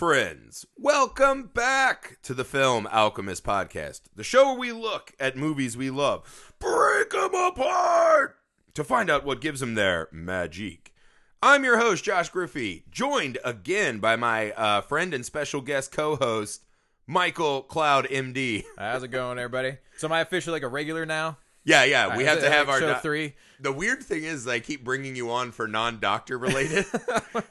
Friends, welcome back to the Film Alchemist podcast, the show where we look at movies we love, break them apart to find out what gives them their magic. I'm your host, Josh Griffey, joined again by my uh, friend and special guest co host, Michael Cloud MD. How's it going, everybody? So am I officially like a regular now? Yeah, yeah, we Uh, have to have like, our show three. The weird thing is, I keep bringing you on for non-doctor related. so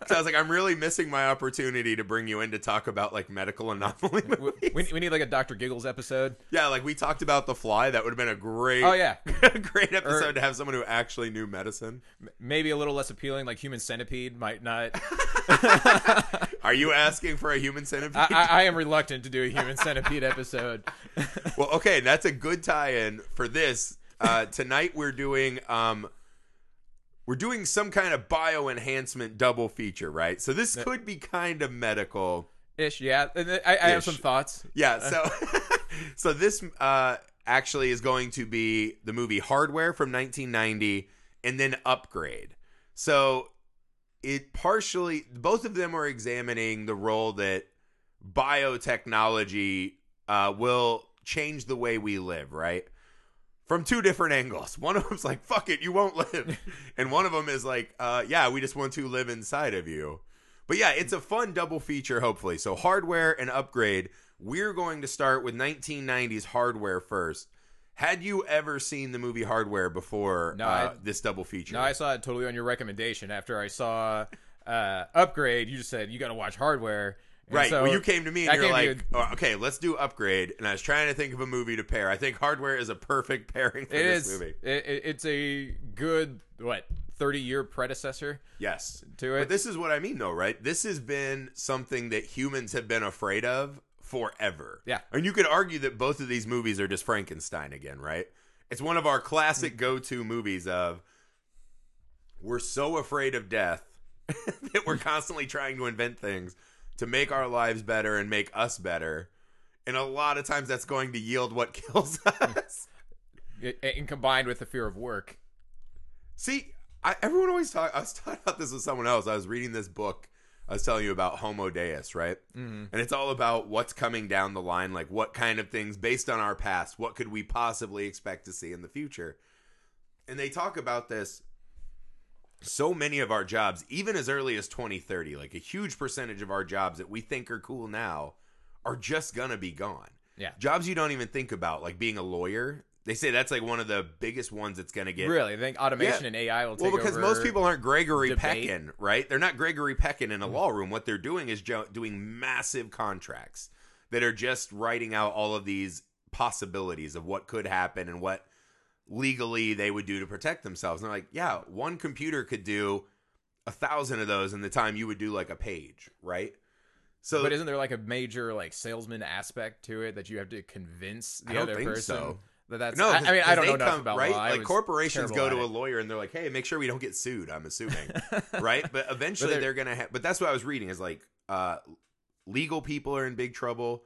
I was like, I'm really missing my opportunity to bring you in to talk about like medical anomaly We, movies. we, we need like a Doctor Giggles episode. yeah, like we talked about The Fly. That would have been a great, Oh yeah, great episode Or- to have someone who actually knew medicine. Maybe a little less appealing. Like Human Centipede might not. Are you asking for a human centipede? I, I, I am reluctant to do a Human Centipede episode. well, okay, that's a good tie-in for this. Uh, tonight we're doing um, we're doing some kind of bio enhancement double feature, right? So this could be kind of medical. Ish, yeah. And I, I have some thoughts. Yeah, so so this uh actually is going to be the movie Hardware from 1990 and then Upgrade. So it partially both of them are examining the role that biotechnology uh will change the way we live, right? From two different angles. One of them's like, fuck it, you won't live. and one of them is like, uh, yeah, we just want to live inside of you. But yeah, it's a fun double feature, hopefully. So, hardware and upgrade. We're going to start with 1990s hardware first. Had you ever seen the movie Hardware before No, uh, I- this double feature? No, I saw it totally on your recommendation. After I saw uh, Upgrade, you just said you got to watch Hardware. And Right. so well, you came to me and you're like, oh, okay, let's do upgrade. And I was trying to think of a movie to pair. I think hardware is a perfect pairing for It this is. movie. It, it- it's a good what thirty year predecessor Yes. to it. But this is what I mean, though, right? This has been something that humans have been afraid of forever. Yeah. And you could argue that both of these movies are just Frankenstein again, right? It's one of our classic mm. go to movies of we're so afraid of death that we're constantly trying to invent things to make our lives better and make us better. And a lot of times that's going to yield what kills us. And combined with the fear of work. See, I, everyone always talk. I was talking about this with someone else. I was reading this book. I was telling you about Homo Deus, right? Mm-hmm. And it's all about what's coming down the line, like what kind of things based on our past, what could we possibly expect to see in the future? And they talk about this. So many of our jobs, even as early as 2030, like a huge percentage of our jobs that we think are cool now, are just gonna be gone. Yeah. Jobs you don't even think about, like being a lawyer. They say that's like one of the biggest ones that's gonna get Really, I think automation Yeah. and AI will take well, because most people aren't Gregory debate. Peckin, right? They're not Gregory Peckin Mm. in a law room. What they're doing is jo- doing massive contracts that are just writing out all of these possibilities of what could happen and what legally they would do to protect themselves. And they're like, yeah, one computer could do a thousand of those in the time you would do like a page, right? So But isn't there like a major like salesman aspect to it that you have to convince the other person so. that that's? No, I, I mean, I don't know enough come- about right. law. Like corporations go to a lawyer and they're like, "Hey, make sure we don't get sued." I'm assuming, right? But eventually they're- they're gonna. Ha- but that's what I was reading is like, uh, legal people are in big trouble.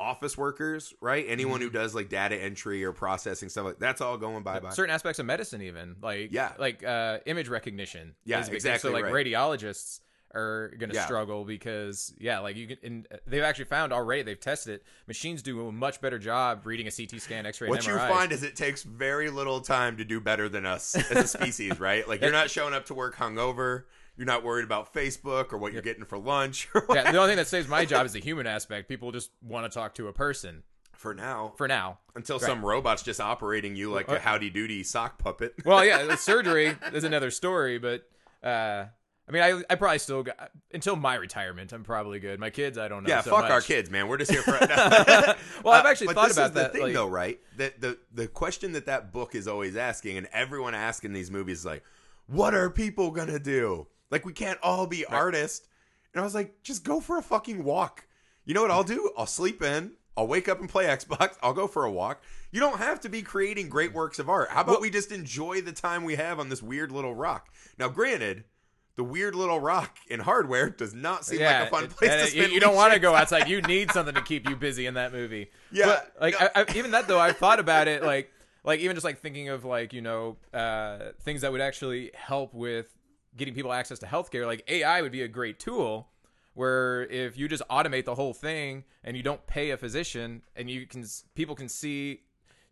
Office workers, right? Anyone Mm-hmm. who does like data entry or processing stuff like that's all going bye bye. certain aspects of medicine, even like Yeah. like uh, image recognition. Yeah, is big exactly So like right. radiologists are going to Yeah. struggle because yeah, like you can. And they've actually found already. They've tested it. Machines do a much better job reading a CT scan, X-ray, What and you find is it takes very little time to do better than us as a species, right? Like you're not showing up to work hungover. You're not worried about Facebook or what you're getting for lunch. Or yeah, the only thing that saves my job is the human aspect. People just want to talk to a person For now, for now. until some robot's just operating you like a howdy doody sock puppet. Well, yeah, the surgery is another story, but uh, I mean, I I probably still got until my retirement. I'm probably good. My kids, I don't know. Yeah, so fuck much. our kids, man. We're just here for. Well, I've actually but thought this about is the that, thing, like- though, right? That the the question that that book is always asking, and everyone asking these movies, is like, what are people gonna do? Like, we can't all be artists. And I was like, just go for a fucking walk. You know what I'll do? I'll sleep in. I'll wake up and play Xbox. I'll go for a walk. You don't have to be creating great works of art. How about we just enjoy the time we have on this weird little rock? Now, granted, the weird little rock in hardware does not seem like a fun place to spend you, you don't want to go outside. You need something to keep you busy in that movie. Yeah, But, like no. I, I, even that though, I've thought about it. Like like even just like thinking of like you know uh, things that would actually help with getting people access to healthcare. Like AI would be a great tool, where if you just automate the whole thing and you don't pay a physician and you can people can see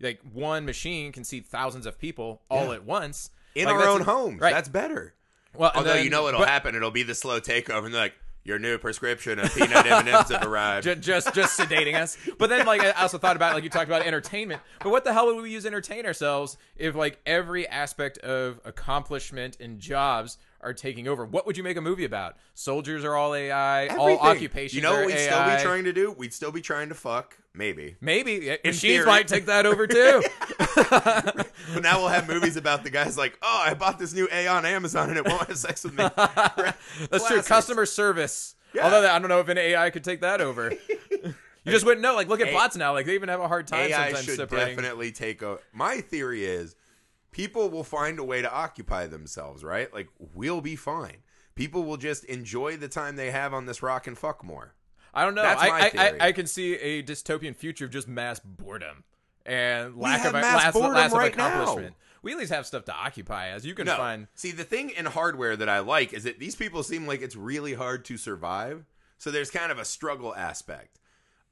like one machine can see thousands of people all Yeah. at once in like, our own a- homes. right. That's better. well Although then- you know what'll but- happen, it'll be the slow takeover, and they're like, "Your new prescription of peanut M and M's have arrived." Ju- just just sedating us. But then like I also thought about like you talked about entertainment. But what the hell would we use to entertain ourselves if like every aspect of accomplishment and jobs are taking over? What would you make a movie about? Soldiers are all AI. All Everything. occupations. You know what we'd AI. still be trying to do? We'd still be trying to fuck, maybe. Maybe In machines theory. might take that over too. But now we'll have movies about the guys like, "Oh, I bought this new A on Amazon and it won't have sex with me." That's true. Customer service. Yeah. Although I don't know if an AI could take that over. You just wouldn't know. Like, look at bots now. Like, they even have a hard time AI sometimes should separating. definitely take a. My theory is, people will find a way to occupy themselves. Right? Like we'll be fine. People will just enjoy the time they have on this rock and fuck more. I don't know. I, I, I. I can see a dystopian future of just mass boredom and lack of mass lack, boredom lack of right now. accomplishment. We at least have stuff to occupy as you can No. find. See, the thing in hardware that I like is that these people seem like it's really hard to survive. So there's kind of a struggle aspect.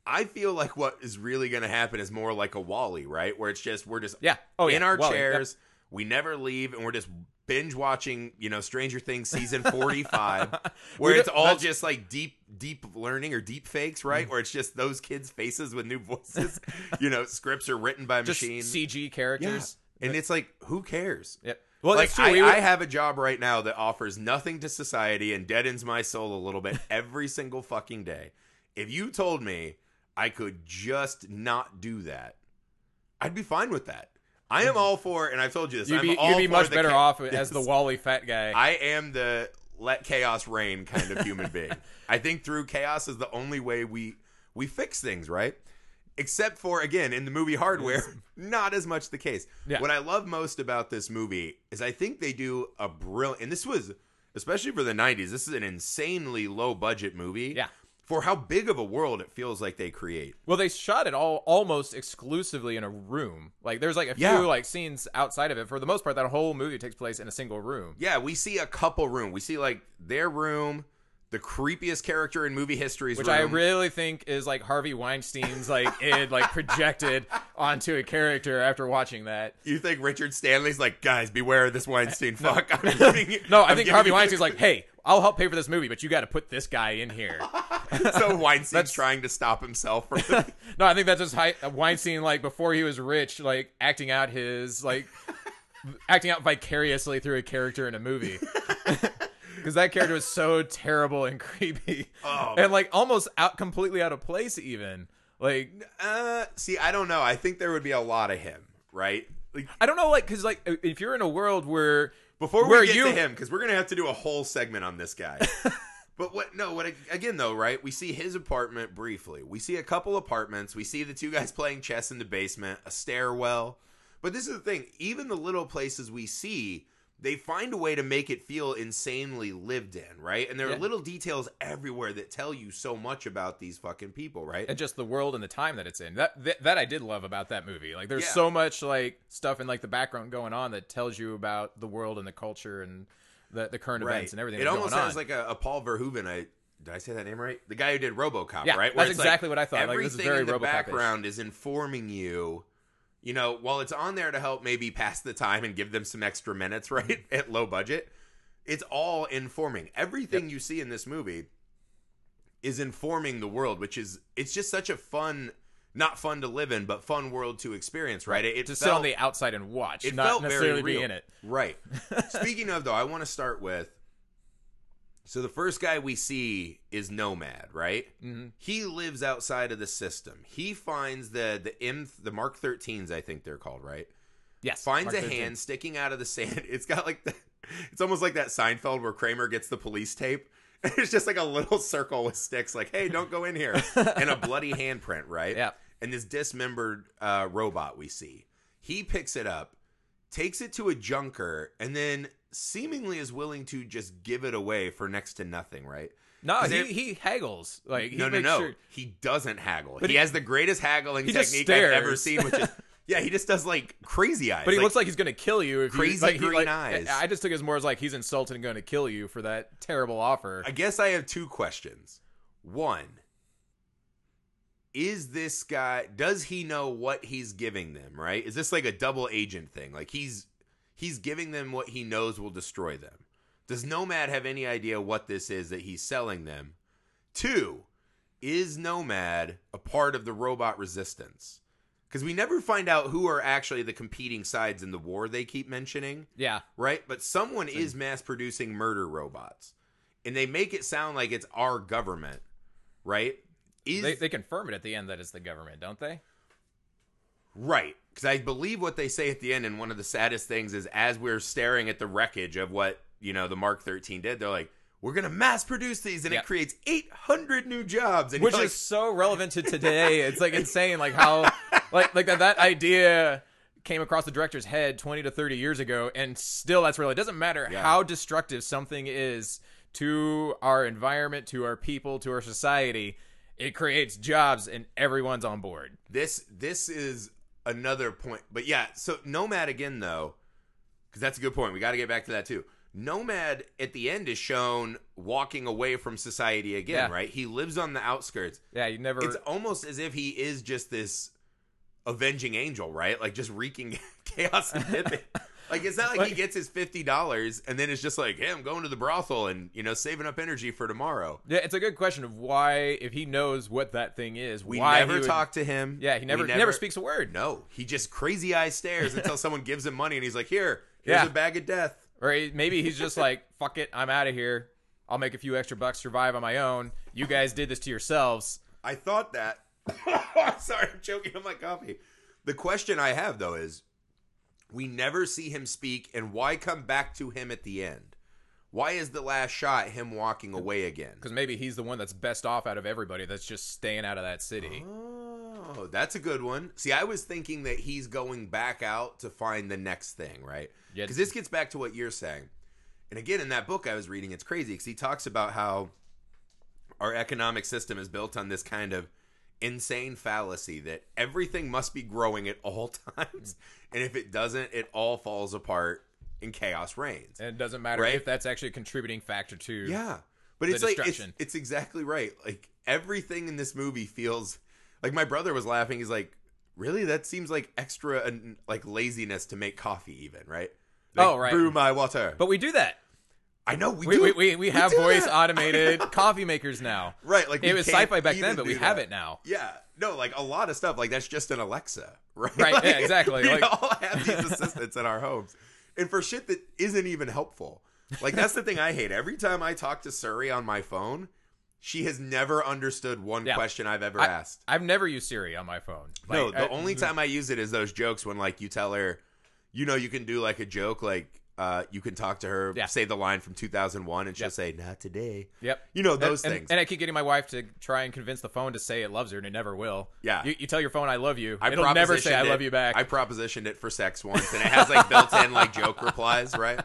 I feel like what is really going to happen is more like a Wall-E, right? Where it's just we're just Yeah. Oh, in yeah. our Wall-E, chairs, we never leave, and we're just binge watching, you know, Stranger Things season 45, where it's all just like deep, deep learning or deep fakes, right? Mm. Where it's just those kids' faces with new voices. you know, scripts are written by Just machines. CG Yeah. characters. And it's like, who cares? Well, like. I, We would- I have a job right now that offers nothing to society and deadens my soul a little bit every single fucking day. If you told me I could just not do that, I'd be fine with that. I am all for, and I've told you this. you'd I'm be, all you'd be much better cha- off as the Wall-E fat guy. I am the let chaos reign kind of human being. I think through chaos is the only way we we fix things, right? Except for again in the movie Hardware, not as much the case. Yeah. What I love most about this movie is I think they do a brilliant and this was especially for the 90s, this is an insanely low budget movie. Yeah. For how big of a world it feels like they create. Well, they shot it all almost exclusively in a room. Like there's like a few Yeah. like scenes outside of it. For the most part, that whole movie takes place in a single room. Yeah, we see a couple room. We see like their room, the creepiest character in movie history's Which room. I really think is like Harvey Weinstein's like id like projected onto a character after watching that. You think Richard Stanley's like, guys, beware of this Weinstein fuck? I'm giving you- No, I I'm think Harvey Weinstein's like, hey, I'll help pay for this movie, but you got to put this guy in here. so Weinstein's trying to stop himself from. The, No, I think that's just hi- Weinstein like before he was rich, like acting out his like acting out vicariously through a character in a movie. Because that character was so terrible and creepy, Oh, and like almost out completely out of place. Even like uh, see, I don't know. I think there would be a lot of him, right? Like I don't know, like because like if you're in a world where before where we get you to him, because we're gonna have to do a whole segment on this guy. but what? No, what? Again, though, right? We see his apartment briefly. We see a couple apartments. We see the two guys playing chess in the basement, a stairwell. But this is the thing. Even the little places we see, they find a way to make it feel insanely lived in, right? And there are Yeah. little details everywhere that tell you so much about these fucking people, right? and just the world and the time that it's in. That that, that I did love about that movie. Like there's Yeah. so much like stuff in like the background going on that tells you about the world and the culture and the, the current events and everything. It that's almost sounds on. like a, a Paul Verhoeven. I did I say that name right? The guy who did RoboCop, Yeah, right? that's it's exactly what I thought. Like, this is Everything very in the RoboCop-ish. background is informing you. You know, while it's on there to help maybe pass the time and give them some extra minutes, right, mm-hmm. at low budget, it's all informing. Everything you see in this movie is informing the world, which is it's just such a fun, not fun to live in, but fun world to experience, right? It, it to felt, sit on the outside and watch, it not felt necessarily very real. be in it. Right. Speaking of though, I want to start with. So the first guy we see is Nomad, right? Mm-hmm. He lives outside of the system. He finds the the M the Mark 13s, I think they're called, right? Yes, Finds Mark a 13. hand sticking out of the sand. It's got like the, it's almost like that Seinfeld where Kramer gets the police tape. It's just like a little circle with sticks, like, "Hey, don't go in here," and a bloody handprint, right? Yeah. And this dismembered uh, robot we see, he picks it up, takes it to a junker, and then seemingly is willing to just give it away for next to nothing, right? No, he, it- he haggles. Like he no, no, no. Sure, He doesn't haggle. But he, he- has the greatest haggling technique I've ever seen, which is Yeah, he just does like crazy eyes. But he like, looks like he's gonna kill you if Crazy you, like, he, green like- eyes. I just took it as more as like he's insulted and going to kill you for that terrible offer. I guess I have two questions. One, is this guy does he know what he's giving them, right? Is this like a double agent thing? Like he's he's giving them what he knows will destroy them. Does Nomad have any idea what this is that he's selling them? Two, is Nomad a part of the robot resistance? Because we never find out who are actually the competing sides in the war they keep mentioning yeah, right? But someone is mass producing murder robots, and they make it sound like it's our government, right? Is they, they confirm it at the end that it's the government, don't they? Right? Because I believe what they say at the end, and one of the saddest things is as we're staring at the wreckage of what you know the Mark 13 did, they're like, "We're gonna mass produce these, and Yeah. it creates 800 new jobs." And Which you're is so relevant to today. It's like insane, like how, like like that that idea came across the director's head 20 to 30 years ago, and still that's real. It doesn't matter Yeah. how destructive something is to our environment, to our people, to our society. It creates jobs, and everyone's on board. this this is another point. But yeah so nomad again though because that's a good point. We got to get back to that too. Nomad at the end is shown walking away from society again Yeah. right? He lives on the outskirts. Yeah, you never. it's almost as if he is just this avenging angel right? Like just wreaking chaos and like it's not like, he gets his $50 and then it's just like hey i'm going to the brothel and you know saving up energy for tomorrow yeah, it's a good question of why, if he knows what that thing is, we why never would- talk to him Yeah, he We never, never speaks a word. No, he just crazy eye stares until someone gives him money and he's like, "Here, here's Yeah. a bag of death." Or he- maybe he's just like, fuck it, I'm out of here. I'll make a few extra bucks, survive on my own. You guys did this to yourselves. I thought that. Sorry, I'm choking on my coffee. The question I have though is, we never see him speak, and why come back to him at the end? Why is the last shot him walking away again? Because maybe he's the one that's best off out of everybody that's just staying out of that city. Oh, that's a good one. See, I was thinking that he's going back out to find the next thing, right? Yeah. Because this gets back to what you're saying. And again, in that book I was reading, it's crazy because he talks about how our economic system is built on this kind of insane fallacy that everything must be growing at all times. And if it doesn't, it all falls apart and chaos reigns. And it doesn't matter Right. if that's actually a contributing factor to. Yeah. But it's like it's, it's exactly right. Like everything in this movie feels like my brother was laughing. He's like, "Really? That seems like extra like laziness to make coffee even, right?" Like, Oh, right. Brew my water. But we do that. I know we We, do. we, we, we have voice that. automated coffee makers now. Right, like It was sci-fi back then, but we have that. it now. Yeah. No, like a lot of stuff like that's just an Alexa, right? Right, Like, yeah, exactly, We like- all have these assistants in our homes. And for shit that isn't even helpful. Like that's the thing I hate. Every time I talk to Siri on my phone, she has never understood one Yeah. question I've ever I- asked. I've never used Siri on my phone. no, the I- only mm-hmm. time I use it is those jokes when like you tell her, you know, you can do like a joke like uh, you can talk to her, Yeah. say the line from 2001, and she'll Yep. say, "Not today." Yep. You know those and, things. And I keep getting my wife to try and convince the phone to say it loves her, and it never will. Yeah. You, you tell your phone I love you. I It'll never say I love you back. I propositioned it for sex once, and it has like built-in like joke replies, right?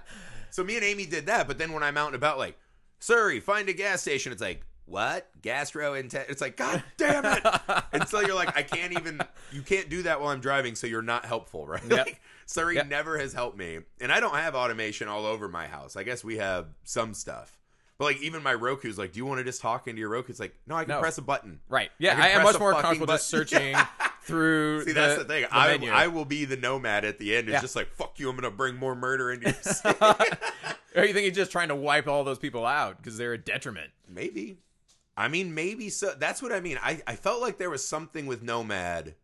So me and Amy did that, but then when I'm out and about, like, Siri, find a gas station. It's like, what? Gastro intent? It's like, God damn it! and so you're like, I can't even. You can't do that while I'm driving, so you're not helpful, right? Yep. Like, Siri Yep. never has helped me, and I don't have automation all over my house. I guess we have some stuff. But like even my Roku's like, do you want to just talk into your Roku? It's like, no, I can No. press a button. right. Yeah, can I, am much more comfortable just button. searching through See, the, that's the thing. the I, menu. I will be the nomad at the end. It's Yeah. just like, fuck you, I'm going to bring more murder into your city. or you think he's just trying to wipe all those people out because they're a detriment? maybe. I mean, maybe so. That's what I mean. I, I felt like there was something with Nomad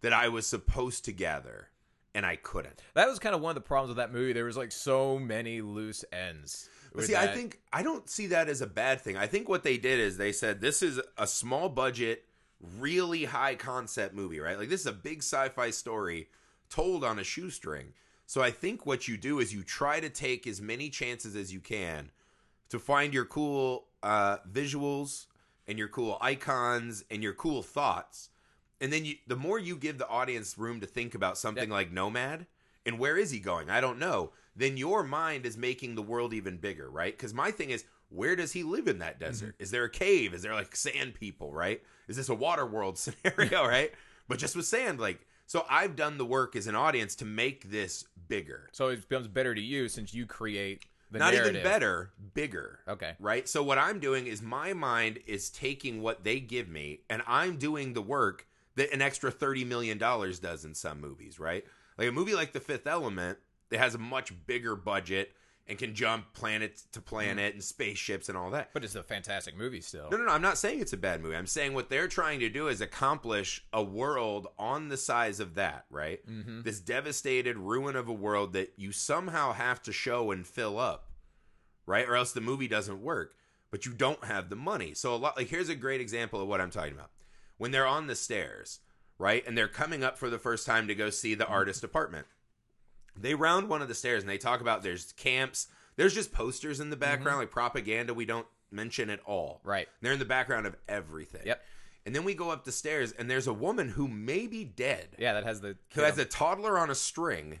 that I was supposed to gather, and I couldn't. That was kind of one of the problems with that movie. There was like so many loose ends. But see, I think I don't see that as a bad thing. I think what they did is they said this is a small budget, really high concept movie, right? Like this is a big sci-fi story told on a shoestring. So I think what you do is you try to take as many chances as you can to find your cool uh, visuals and your cool icons and your cool thoughts. And then you, the more you give the audience room to think about something like Nomad and where is he going? I don't know. Then your mind is making the world even bigger, right? Because my thing is, where does he live in that desert? Mm-hmm. Is there a cave? Is there like sand people, right? Is this a water world scenario, right? But just with sand, like So I've done the work as an audience to make this bigger. So it becomes better to you since you create the Not narrative. even better, bigger. Okay. Right? So what I'm doing is my mind is taking what they give me and I'm doing the work that an extra 30 million dollars does in some movies, right? Like a movie like The Fifth Element that has a much bigger budget and can jump planet to planet and spaceships and all that. But it's a fantastic movie still. No, no, no. I'm not saying it's a bad movie. I'm saying what they're trying to do is accomplish a world on the size of that, right? Mm-hmm. This devastated ruin of a world that you somehow have to show and fill up, right? Or else the movie doesn't work. But you don't have the money. So a lot like here's a great example of what I'm talking about. When they're on the stairs, right? And they're coming up for the first time to go see the mm-hmm. artist apartment. They round one of the stairs and they talk about there's camps, there's just posters in the mm-hmm. background, like propaganda we don't mention at all. Right. They're in the background of everything. Yep. And then we go up the stairs, and there's a woman who may be dead, Yeah, that has the who has a toddler on a string,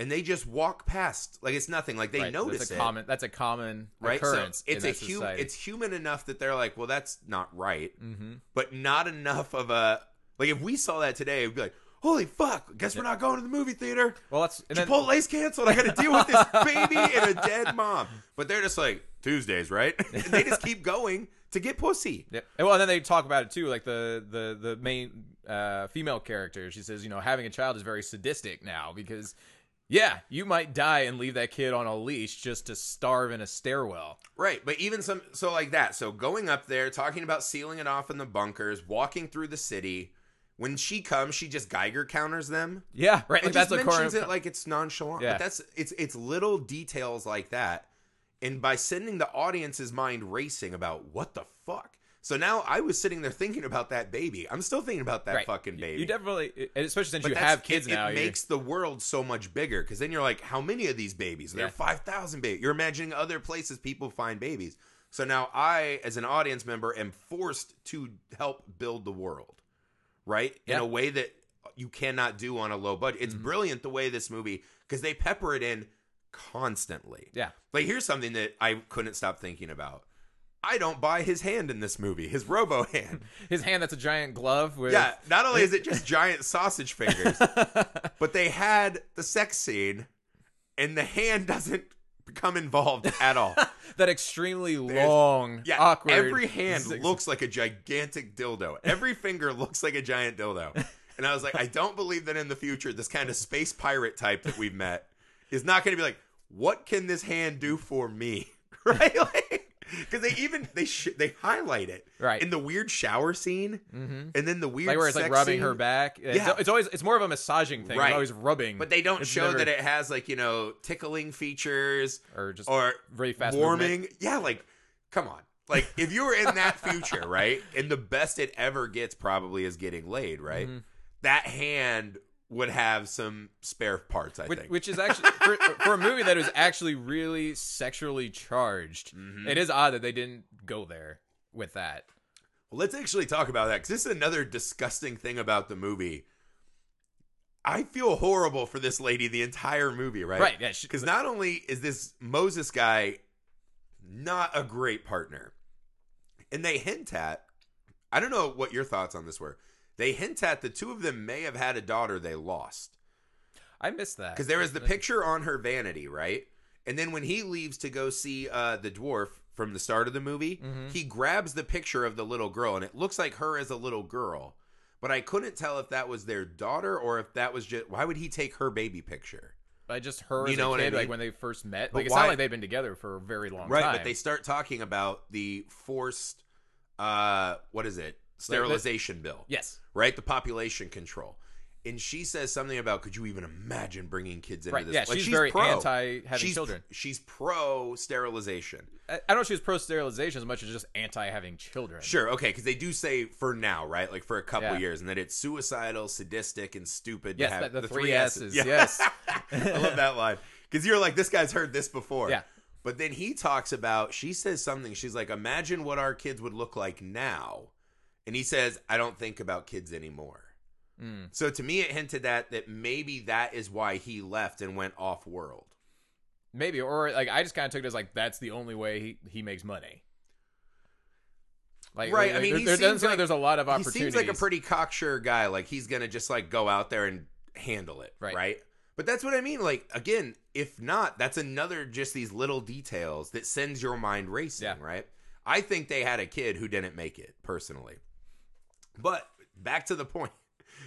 and they just walk past like it's nothing. Like they right, notice that's a it, common that's a common right? occurrence. So it's a human. It's human enough that they're like, well, that's not right, mm-hmm. but not enough of a like. If we saw that today, we'd be like, holy fuck! Guess we're not going to the movie theater. well, that's and then, Chipotle's canceled. I got to deal with this baby and a dead mom. But they're just like Tuesdays, right? and they just keep going to get pussy. Yeah. And well, and then they talk about it too, like the the the main uh, female character. She says, you know, having a child is very sadistic now because, yeah, you might die and leave that kid on a leash just to starve in a stairwell. Right, but even some so like that. So going up there, talking about sealing it off in the bunkers, walking through the city. When she comes, she just Geiger counters them. Yeah, right. and Like just that's a mentions core. it like it's nonchalant. Yeah. But that's it's it's little details like that, and by sending the audience's mind racing about what the fuck. So now I was sitting there thinking about that baby. I'm still thinking about that right. fucking baby. You definitely, and especially since But you that's- have kids it, now. It you're- makes the world so much bigger because then you're like, how many of these babies? There are Yeah. five thousand babies. You're imagining other places people find babies. So now I, as an audience member, am forced to help build the world, right? In Yeah. Mm-hmm. a way that you cannot do on a low budget. It's brilliant the way this movie because they pepper it in constantly. yeah. Like here's something that I couldn't stop thinking about. I don't buy his hand in this movie, his robo hand. His hand that's a giant glove with Yeah, not only is it just giant sausage fingers, but they had the sex scene, and the hand doesn't become involved at all. that extremely long, Yeah, awkward. every hand looks like a gigantic dildo. Every finger looks like a giant dildo. And I was like, I don't believe that in the future, this kind of space pirate type that we've met is not going to be like, what can this hand do for me? Right? Because they even they sh- they highlight it Right. in the weird shower scene, Mhm. and then the weird like where it's like rubbing scene. her back. It's, Yeah. it's always it's more of a massaging thing. Right. It's always rubbing, But they don't It's show never- that it has like you know tickling features or just or really fast warming. Yeah, like come on. Like if you were in that future, right? And the best it ever gets probably is getting laid, right? Mhm. That hand would have some spare parts, I which, think. which is actually for, for a movie that is actually really sexually charged. Mhm. It is odd that they didn't go there with that. Well, let's actually talk about that because this is another disgusting thing about the movie. I feel horrible for this lady the entire movie, right? Right? Yeah. Because not only is this Moses guy not a great partner, and they hint at, I don't know what your thoughts on this were. They hint at the two of them may have had a daughter they lost. I missed that Because there was the picture on her vanity, right? And then when he leaves to go see uh, the dwarf from the start of the movie, Mhm. he grabs the picture of the little girl, and it looks like her as a little girl. But I couldn't tell if that was their daughter or if that was just. Why would he take her baby picture? I just her You know what I kid, like when they first met. But Like it's why- not like they've been together for a very long Right, time. Right? But they start talking about the forced, uh, what is it? Sterilization bill, yes, right? The population control. And she says something about, could you even imagine bringing kids into right. this? Yeah, Like, she's, very pro. anti having she's, children. She's pro sterilization. I, I don't know if she was pro sterilization as much as just anti having children. Sure, okay, because they do say for now, right? Like for a couple Yeah. years, and that it's suicidal, sadistic, and stupid. Yes, to have that- the three S's, Yeah. yes. I love that line because you're like, this guy's heard this before. Yeah. But then he talks about. She says something. She's like, imagine what our kids would look like now, and he says, I don't think about kids anymore. Mm. So to me, it hinted that that maybe that is why he left and went off world. Maybe, or like I just kind of took it as like that's the only way he, he makes money. Like, Right, I mean, there, he there doesn't seem like like- there's a lot of he opportunities. seems like a pretty cocksure guy. Like he's gonna just like go out there and handle it, Right. right? But that's what I mean. Like again, if not, that's another just these little details that sends your mind racing, Yeah. right? I think they had a kid who didn't make it personally. But back to the point.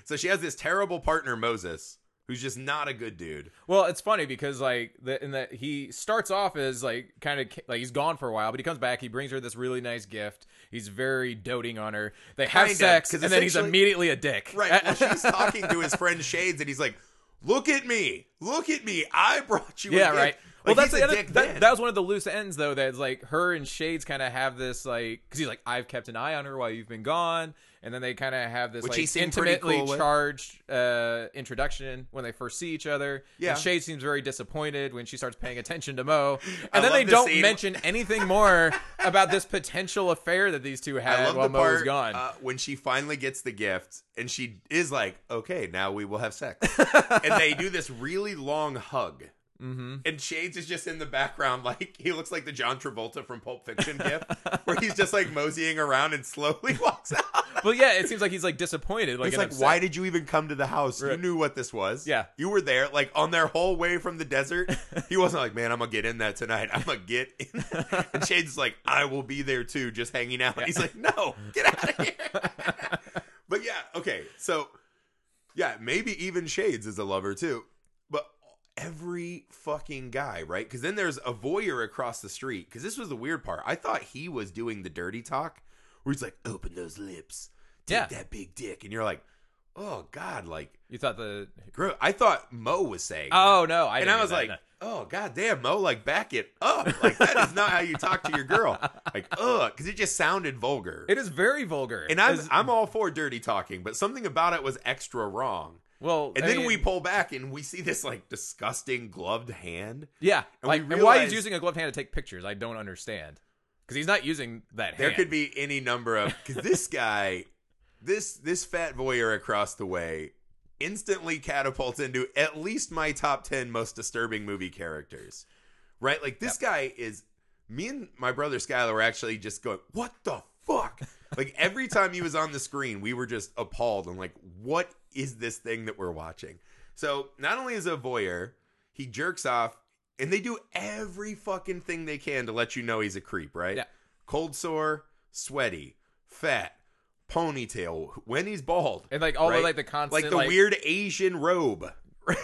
So she has this terrible partner, Moses, who's just not a good dude. Well, it's funny because like the in that he starts off as like kind of like he's gone for a while, but he comes back. He brings her this really nice gift. He's very doting on her. They have Kinda, sex, and then he's immediately a dick. Right. Well, she's talking to his friend Shades, and he's like, "Look at me, look at me. I brought you." a yeah, gift." right. Like, well, that's the a other, dick that, that was one of the loose ends though. That's like her and Shades kind of have this like because he's like I've kept an eye on her while you've been gone, and then they kind of have this Which like he seemed pretty intimately cool charged uh, introduction when they first see each other. Yeah. and seems very disappointed when she starts paying attention to Mo, I and then they the don't scene- mention anything more about this potential affair that these two I had while Mo was gone. uh, when she finally gets the gift, and she is like, "Okay, now we will have sex," and they do this really long hug. Mm-hmm. And Shades is just in the background, like he looks like the John Travolta from Pulp Fiction gif, where he's just like moseying around and slowly walks out. But yeah, it seems like he's like disappointed. Like, He's like, upset. why did you even come to the house? You knew what this was. Yeah. You were there, like on their whole way from the desert. He wasn't like, man, I'm gonna get in that tonight. I'm gonna get in. and Shades is like, I will be there too, just hanging out. Yeah. He's like, no, get out of here. but yeah, okay. So yeah, maybe even Shades is a lover too. Every fucking guy, right? Because then there's a voyeur across the street. Because this was the weird part. I thought he was doing the dirty talk, where he's like, "Open those lips, take Yeah. that big dick," and you're like, "Oh God!" Like, You thought the I thought Mo was saying, oh no, I and I was like, no. "Oh God damn, Mo! Like, back it up! Like that is not how you talk to your girl. Like, ugh," because it just sounded vulgar. it is very vulgar. and I'm As- I'm all for dirty talking, but something about it was extra wrong. Well, And I then mean, we pull back and we see this like disgusting gloved hand. Yeah, And like we and why he's using a gloved hand to take pictures, I don't understand. Because he's not using that There hand. could be any number of because this guy, this this fat voyeur across the way, instantly catapults into at least my top ten most disturbing movie characters. Right, like this guy is. Me and my brother Skylar were actually just going, "What the fuck?" like every time he was on the screen, we were just appalled and like, "What is this thing that we're watching?" So not only is a voyeur, he jerks off, and they do every fucking thing they can to let you know he's a creep, right? Yeah. Cold sore, sweaty, fat, ponytail, when he's bald, and like all the like the constant like the weird Asian robe.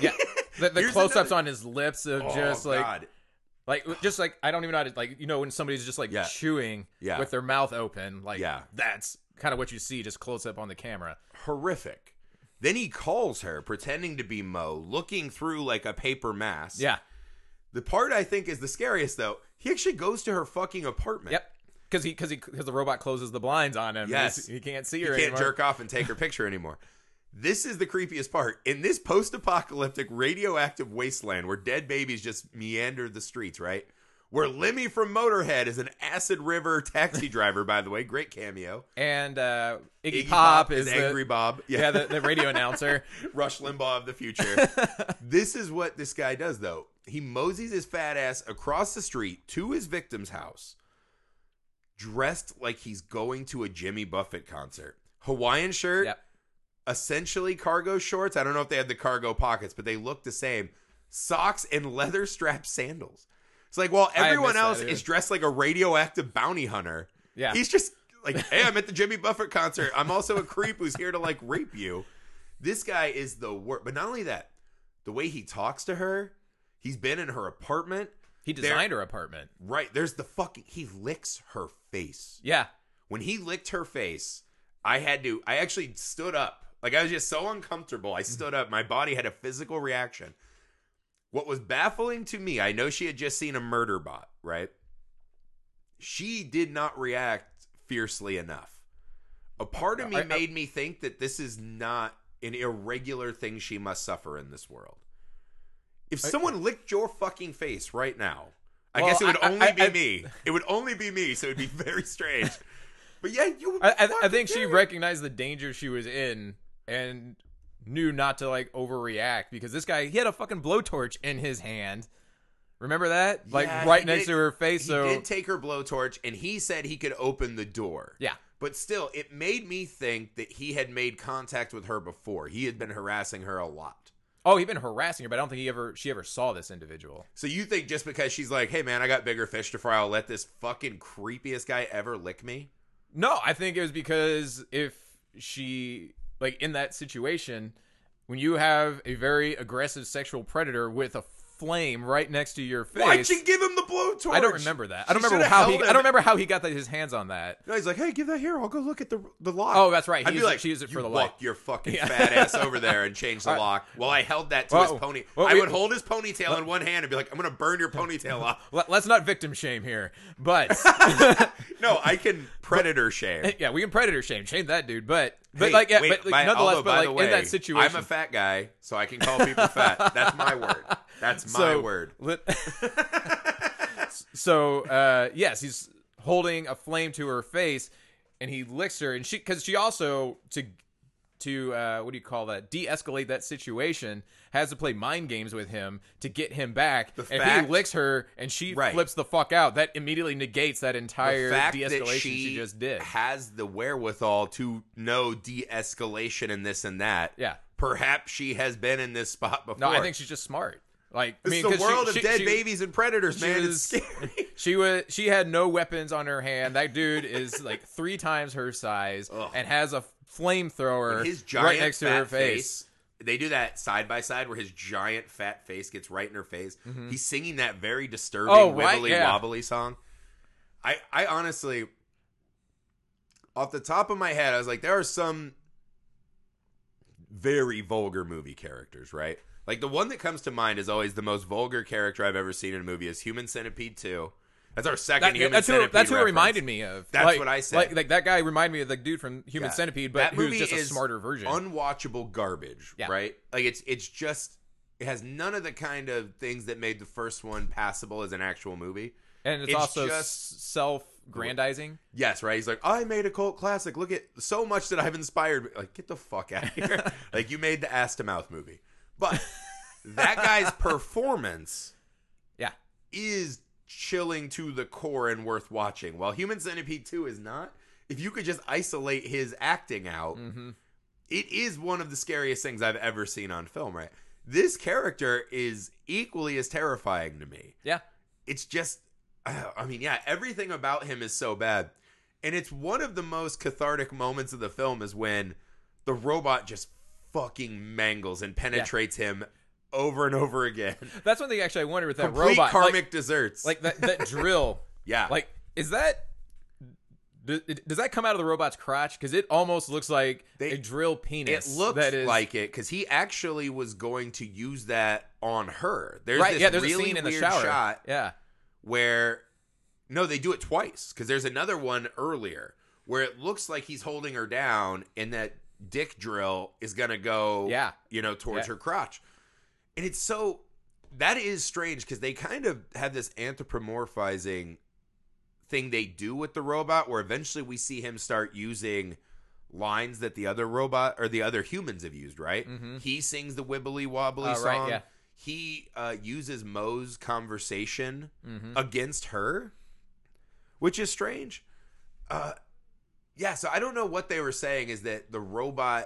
yeah the, the close-ups another- on his lips of Oh, just like God. like just like I don't even know how to like you know when somebody's just like Yeah. chewing Yeah. with their mouth open like Yeah. that's kind of what you see just close up on the camera. horrific. Then he calls her, pretending to be Mo, looking through like a paper mask. Yeah. The part I think is the scariest, though, he actually goes to her fucking apartment. Yep. Because he because he because the robot closes the blinds on him. Yes. He can't see her. He can't anymore. jerk off and take her picture anymore. This is the creepiest part. In this post apocalyptic radioactive wasteland where dead babies just meander the streets, right? Where Lemmy from Motorhead is an acid river taxi driver, by the way. Great cameo. And uh, Iggy, Iggy Pop, is the, Angry Bob. yeah the, the radio announcer. Rush Limbaugh of the future. this is what this guy does, though. He moseys his fat ass across the street to his victim's house, dressed like he's going to a Jimmy Buffett concert. Hawaiian shirt, Yep. essentially cargo shorts. I don't know if they had the cargo pockets, but they look the same. Socks and leather strap sandals. It's like while I everyone else yeah. is dressed like a radioactive bounty hunter, Yeah. he's just like, hey, I'm at the Jimmy Buffett concert. I'm also a creep who's here to like rape you. This guy is the worst. But not only that, the way he talks to her, he's been in her apartment. He designed her apartment. Right. There's the fucking, he licks her face. Yeah. When he licked her face, I had to, I actually stood up. Like I was just so uncomfortable. I mm-hmm. stood up. My body had a physical reaction. What was baffling to me, I know she had just seen a murder bot, right? She did not react fiercely enough. A part of me I- I- made me think that this is not an irregular thing she must suffer in this world. If someone licked your fucking face right now, I Well, guess it would I- I- only I- be I- me. It would only be me, so it'd be very strange. But yeah, you. I, I, I think she recognized the danger she was in and knew not to like overreact because this guy he had a fucking blowtorch in his hand. Remember that? Like Yeah, right next did- to her face. So he so did take her blowtorch, and he said he could open the door. yeah, But still, it made me think that he had made contact with her before. He had been harassing her a lot. Oh, he'd been harassing her, but I don't think he ever she ever saw this individual. So you think just because she's like, "Hey man, I got bigger fish to fry. I'll let this fucking creepiest guy ever lick me." No, I think it was because if she like in that situation, when you have a very aggressive sexual predator with a flame right next to your face. Why'd you give him the blowtorch? I don't remember that. I don't remember how he. held I don't remember how he got that, his hands on that. No, he's like, "Hey, give that here. I'll go look at the the lock." Oh, that's right. He I'd be used it- like, she used it for "You the walk light." your fucking Yeah. fat ass over there and change the lock." Well, I held that to Well, his pony. well, I we- would hold his ponytail in one hand and be like, "I'm gonna burn your ponytail off." Let, us not victim shame here, but No, I can predator shame. yeah, we can predator shame, shame that dude. But but Hey, like yeah, wait, but like, by- nonetheless, although, but like way, in that situation, I'm a fat guy, so I can call people fat. That's my word. That's my so, word. lit- so uh, yes, he's holding a flame to her face, and he licks her, and she because she also to to uh, what do you call that? De-escalate that situation has to play mind games with him to get him back. The and if fact- he licks her and she Right. flips the fuck out, that immediately negates that entire de-escalation that she, she, just did. has the wherewithal to know de-escalation and this and that. Yeah. Perhaps she has been in this spot before. No, I think she's just smart. Like I mean, 'cause the she- world of she- dead she- babies and predators, she man. was- It's scary. She was she had no weapons on her hand. That dude is like three times her size Ugh. and has a flamethrower his giant right next to her face. They do that side by side where his giant fat face gets right in her face. He's singing that very disturbing Mm-hmm. Oh, right, wibbly yeah. wobbly song. I I honestly off the top of my head, I was like, there are some very vulgar movie characters, right? Like the one that comes to mind is always the most vulgar character I've ever seen in a movie is Human Centipede 2. That's our second That- Human that's who, Centipede. that's who it reminded me of. That's Like- what I said. Like, like that guy reminded me of the dude from Human Yeah. Centipede, but who's just a smarter version. Unwatchable garbage, Yeah. right? Like it's it's just it has none of the kind of things that made the first one passable as an actual movie. and it's, it's also just- self-grandizing. Yes, right. He's like, I made a cult classic. Look at so much that I've inspired. Like, get the fuck out of here. like, you made the ass to mouth movie, but that guy's performance Yeah. is chilling to the core and worth watching. While Human Centipede 2 is not, if you could just isolate his acting out, hmm it is one of the scariest things I've ever seen on film, right? This character is equally as terrifying to me. Yeah. It's just, I mean, yeah, everything about him is so bad. And it's one of the most cathartic moments of the film is when the robot just fucking mangles and penetrates him over and over again. That's one thing actually I wondered with that Complete robot. karmic Like, desserts. like that, that drill. yeah. Like, is that. Does, that come out of the robot's crotch? Because it almost looks like They- a drill penis. it looks that is, like it because he actually was going to use that on her. There's right. this Yeah, there's really a scene in the shower. shot Yeah. where no, they do it twice because there's another one earlier where it looks like he's holding her down and that dick drill is gonna go, Yeah. you know, towards Yeah. her crotch, and it's so that is strange because they kind of have this anthropomorphizing thing they do with the robot where eventually we see him start using lines that the other robot or the other humans have used right Mhm. he sings the wibbly wobbly Oh, song right, yeah. he uh, uses Mo's conversation hmm against her, which is strange. Uh, yeah, so I don't know what they were saying is that the robot,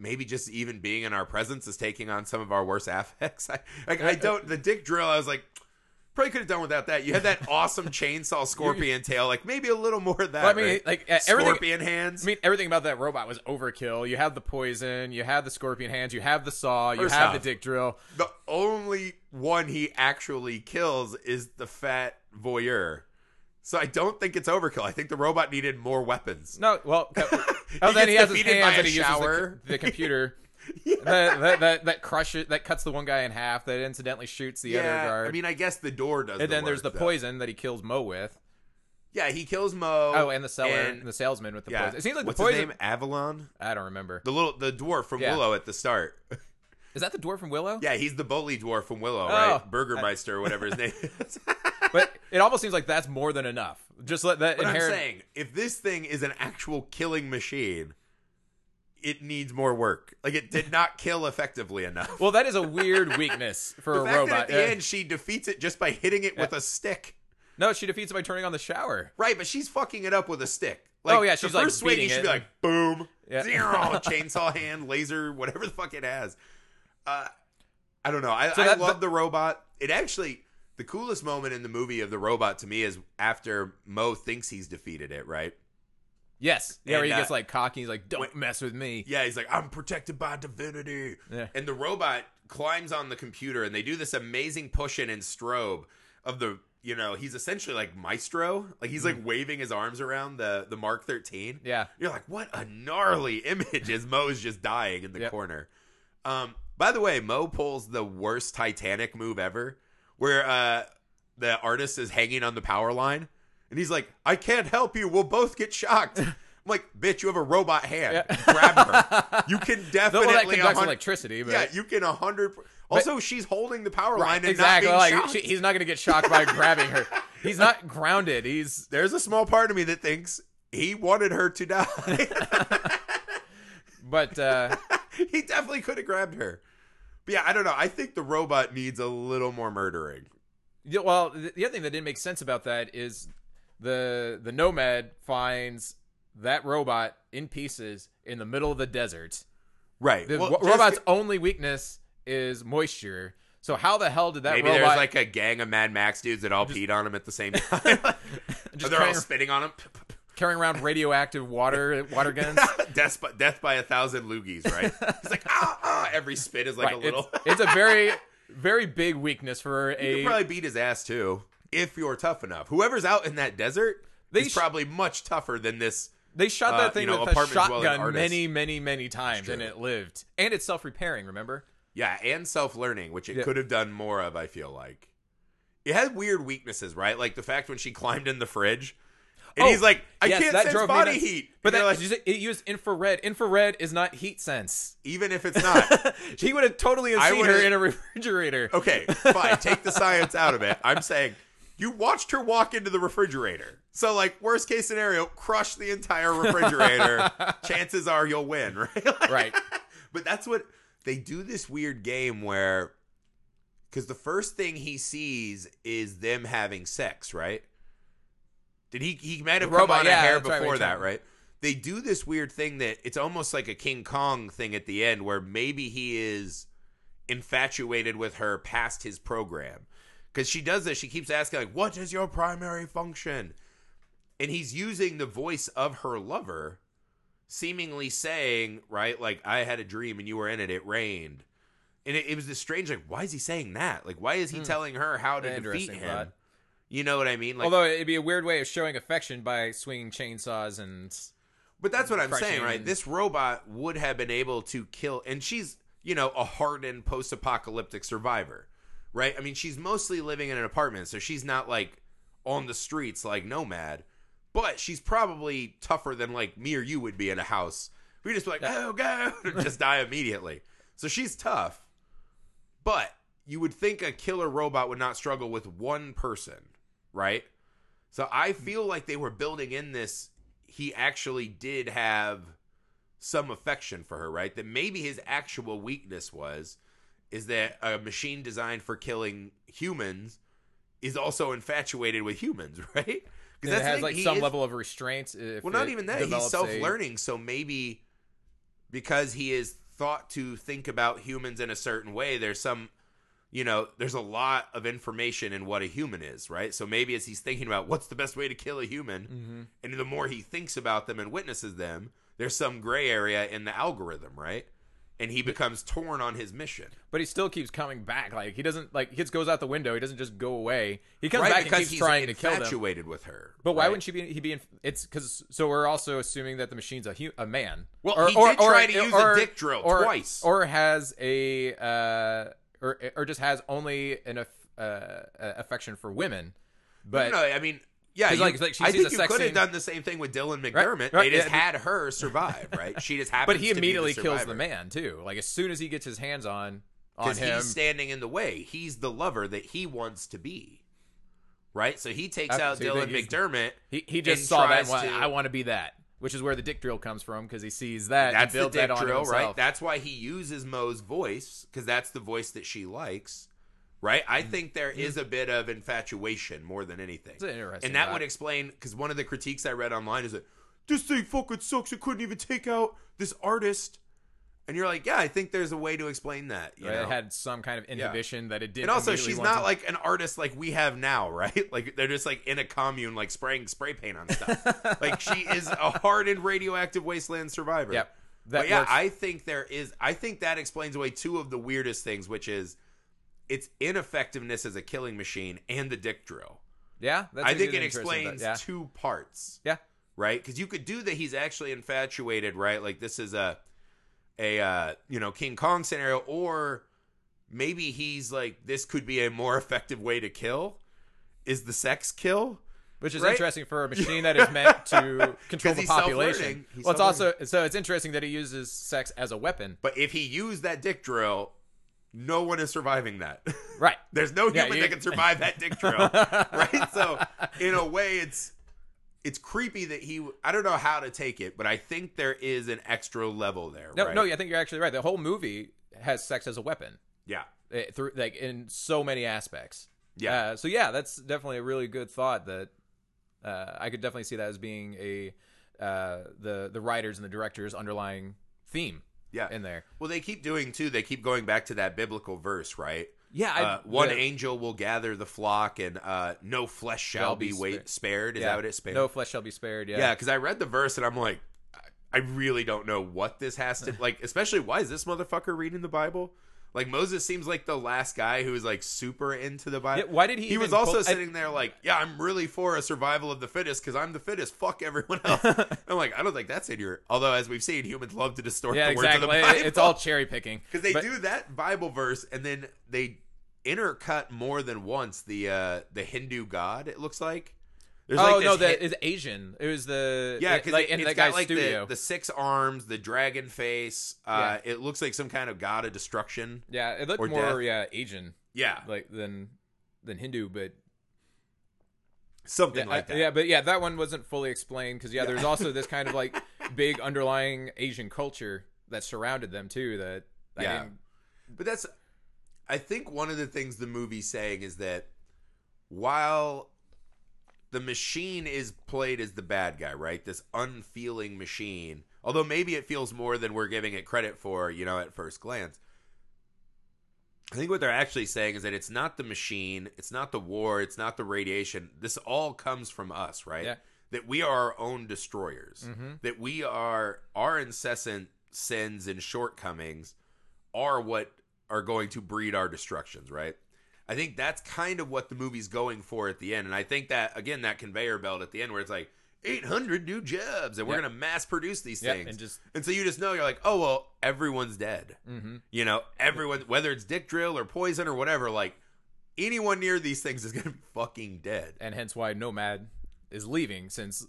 maybe just even being in our presence, is taking on some of our worst affects. I, like, I don't, the dick drill, I was like, probably could have done without that. You had that awesome chainsaw scorpion tail, like maybe a little more of that. Well, I mean, right? like uh, everything. Scorpion hands. I mean, everything about that robot was overkill. You have the poison, you have the scorpion hands, you have the saw, you First have off, the dick drill. the only one he actually kills is the fat voyeur. So I don't think it's overkill. I think the robot needed more weapons. No, well, He oh, then he has his hands and he uses shower. the, the computer. that, that, that that crushes that cuts the one guy in half. That incidentally shoots the other guard. I mean, I guess the door does. and then there's the though. poison that he kills Mo with. Yeah, he kills Mo. Oh, and the seller, and- and the salesman with the yeah. poison. It seems like What's the poison. his name? Avalon. I don't remember. The little the dwarf from Yeah. Willow at the start. Is that the dwarf from Willow? yeah, he's the bully dwarf from Willow, Oh. right? Burgermeister or whatever his name is. But it almost seems like that's more than enough. Just let that But I'm saying, if this thing is an actual killing machine, it needs more work. Like it did not kill effectively enough. Well, that is a weird weakness for the a fact that robot. at the Yeah. end she defeats it just by hitting it with a stick. No, she defeats it by turning on the shower. Right, but she's fucking it up with a stick. Like, Oh, yeah, she's, first like, swing, beating you should be like, boom, Yeah. zero, chainsaw hand, laser, whatever the fuck it has. Uh, I don't know. I, So I that- love that- the robot. It actually, the coolest moment in the movie of the robot to me is after Mo thinks he's defeated it. Right? Yes. Yeah, where And, he gets uh, like cocky. He's like, "Don't when- mess with me." Yeah, he's like, I'm protected by divinity. Yeah. And the robot climbs on the computer and they do this amazing push in and strobe of the, you know, he's essentially like Maestro. Like he's like waving his arms around the, the Mark 13. Mm. Yeah. You're like, what a gnarly image as Mo's just dying in the Yep. corner. Um, by the way, Mo pulls the worst Titanic move ever, where uh, the artist is hanging on the power line, and he's like, "I can't help you. We'll both get shocked." I'm like, "Bitch, you have a robot hand. Yeah. Grab her. You can definitely one that a conducts hun- electricity, but Yeah, you can a hundred. Also, she's holding the power line and exactly. not Like being shocked. she, he's not going to get shocked by grabbing her. He's not grounded. He's There's a small part of me that thinks he wanted her to die. but uh he definitely could have grabbed her. But yeah, I don't know. I think the robot needs a little more murdering. Yeah, well, the the other thing that didn't make sense about that is the the nomad finds that robot in pieces in the middle of the desert. Right. The Well, just- robot's only weakness is moisture. So how the hell did that maybe robot there's like a gang of Mad Max dudes that all peed on him at the same time. Just They're all spitting on him. Carrying around radioactive water water guns? death, by, death by a thousand loogies, right? It's like, ah, ah. Every spit is like Right, a little. It's, it's a very very big weakness for a You could probably beat his ass too if you're tough enough. Whoever's out in that desert They is sh- probably much tougher than this. They shot uh, that thing you know, with a shotgun many, many, many times, and it lived. And it's self-repairing. Remember? Yeah, and self learning, which it Yeah. could have done more of. I feel like it had weird weaknesses, right? Like the fact when she climbed in the fridge, and Oh, he's like, "I yes, can't that sense drove body heat." But that, like, it used infrared. Infrared is not heat sense. even if it's not, he would have totally seen her in a refrigerator. okay, fine. Take the science out of it. I'm saying you watched her walk into the refrigerator. So, like, worst case scenario, crush the entire refrigerator. Chances are you'll win, right? Like- Right. But that's what they do this weird game where, because the first thing he sees is them having sex, right? Did he? He might have The come robot, on yeah, a hair before right, that, right. They do this weird thing that it's almost like a King Kong thing at the end, where maybe he is infatuated with her past his program. Because she does this, she keeps asking like, "What is your primary function?" And he's using the voice of her lover, seemingly saying, "Right, like I had a dream and you were in it. It rained." And it, it was this strange, like, why is he saying that? Like, why is he Hmm. telling her how to defeat him? You know what I mean? Like, Although it'd be a weird way of showing affection by swinging chainsaws and But that's what I'm saying, right? This robot would have been able to kill, and she's, you know, a hardened post apocalyptic survivor, right? I mean, she's mostly living in an apartment, so she's not like on the streets like Nomad, but she's probably tougher than like me or you would be in a house. We just be like, oh, go, just die immediately. So she's tough, but you would think a killer robot would not struggle with one person, right? So I hmm. feel like they were building in this. He actually did have some affection for her, right? That maybe his actual weakness was is that a machine designed for killing humans is also infatuated with humans, right? Because that has thing, like he some is- level of restraints. If well, not even that. He's self-learning, so maybe because he is thought to think about humans in a certain way, there's some, you know, there's a lot of information in what a human is, right? So maybe as he's thinking about what's the best way to kill a human, Mhm. and the more he thinks about them and witnesses them, there's some gray area in the algorithm, right? And he becomes torn on his mission. But he still keeps coming back. Like he doesn't like he just goes out the window. He doesn't just go away. He comes right? back and because keeps he's trying to kill them. infatuated with her. But why right? wouldn't she be? He be? In, it's because so we're also assuming that the machine's a hu- a man. Well, he did try to use a dick drill or, twice. or has a uh, or or just has only an uh, affection for women. But no, no, I mean, yeah, you- like- like, she I sees think a you sex could have done the same thing with Dylan McDermott. right, they just yeah, had her survive, right? She just happened. but he immediately kills the man too. Like as soon as he gets his hands on on him, he's standing in the way. He's the lover that he wants to be, right? So he takes out Dylan McDermott. he, he just saw that. tries And went, to- I want to be that. Which is where the dick drill comes from because he sees that That's the dick that drill, right? That's why he uses Mo's voice because that's the voice that she likes, right? I mm-hmm. think there is mm-hmm. a bit of infatuation more than anything. An interesting and that thought. would explain because one of the critiques I read online is that this thing fucking sucks. It couldn't even take out this artist. And you're like, yeah, I think there's a way to explain that. You Right? know? It had some kind of inhibition that it did. and also, she's not like an artist like we have now, right? Like they're just like in a commune, like spraying spray paint on stuff. like she is a hardened radioactive wasteland survivor. Yep. That but yeah, works. I think there is. I think that explains away two of the weirdest things, which is its ineffectiveness as a killing machine and the dick drill. yeah. That's I think it explains. Yeah. two parts, Yeah. right? Because you could do that. He's actually infatuated, right? Like this is a a uh, you know King Kong scenario, or maybe he's like this could be a more effective way to kill. Is the sex kill? Which is Right? interesting for a machine that is meant to control the population. Well, it's also so it's interesting that he uses sex as a weapon. But if he used that dick drill, no one is surviving that. Right. There's no Yeah, human you- that can survive that dick drill, right? So, in a way, it's it's creepy that he. I don't know how to take it, but I think there is an extra level there. No, right? no, I think you're actually right. The whole movie has sex as a weapon. yeah, eh, through like in so many aspects. Yeah. Uh, so yeah, that's definitely a really good thought. That uh, I could definitely see that as being a uh, the the writers and the directors underlying theme yeah. in there. well, they keep doing too. They keep going back to that biblical verse, right? Yeah, I, Uh, one the- angel will gather the flock, and uh, no flesh shall, Shall be, be wait, spared. Is yeah. that what it's spared? No flesh shall be spared. Yeah, Yeah, because I read the verse and I'm like, I- I really don't know what this has to like. Especially, why is this motherfucker reading the Bible? Like Moses seems like the last guy who is like super into the Bible. Yeah, why did he He was also pull- I- sitting there like, yeah, I'm really for a survival of the fittest because I'm the fittest. Fuck everyone else. I'm like, I don't think that's in your. Although, as we've seen, humans love to distort yeah, the words exactly. of the Bible. It's all cherry picking because they But- do that Bible verse and then they intercut more than once the uh the Hindu god. It looks like. There's oh like no, that is Asian. It was the yeah, because like it, in the got guy's like studio. the, the six arms, the dragon face. Uh, It looks like some kind of god of destruction. yeah, it looked or more death. yeah Asian Yeah, like than than Hindu, but something yeah, like I- that. yeah, but yeah, that one wasn't fully explained because yeah, there's also this kind of like big underlying Asian culture that surrounded them too. That I Yeah. didn't, But that's, I think one of the things the movie's saying is that while the machine is played as the bad guy, right? This unfeeling machine, although maybe it feels more than we're giving it credit for, you know, at first glance. I think what they're actually saying is that it's not the machine, it's not the war, it's not the radiation. This all comes from us, right? Yeah. That we are our own destroyers. Mhm. That we are our incessant sins and shortcomings are what are going to breed our destructions, right? I think that's kind of what the movie's going for at the end. And I think that again that conveyor belt at the end where it's like 800 new jobs and we're Yeah. going to mass produce these yeah, things. and just And so you just know you're like, "Oh, well, everyone's dead." hmm You know, everyone whether it's dick drill or poison or whatever, like anyone near these things is going to be fucking dead. and hence why Nomad is leaving since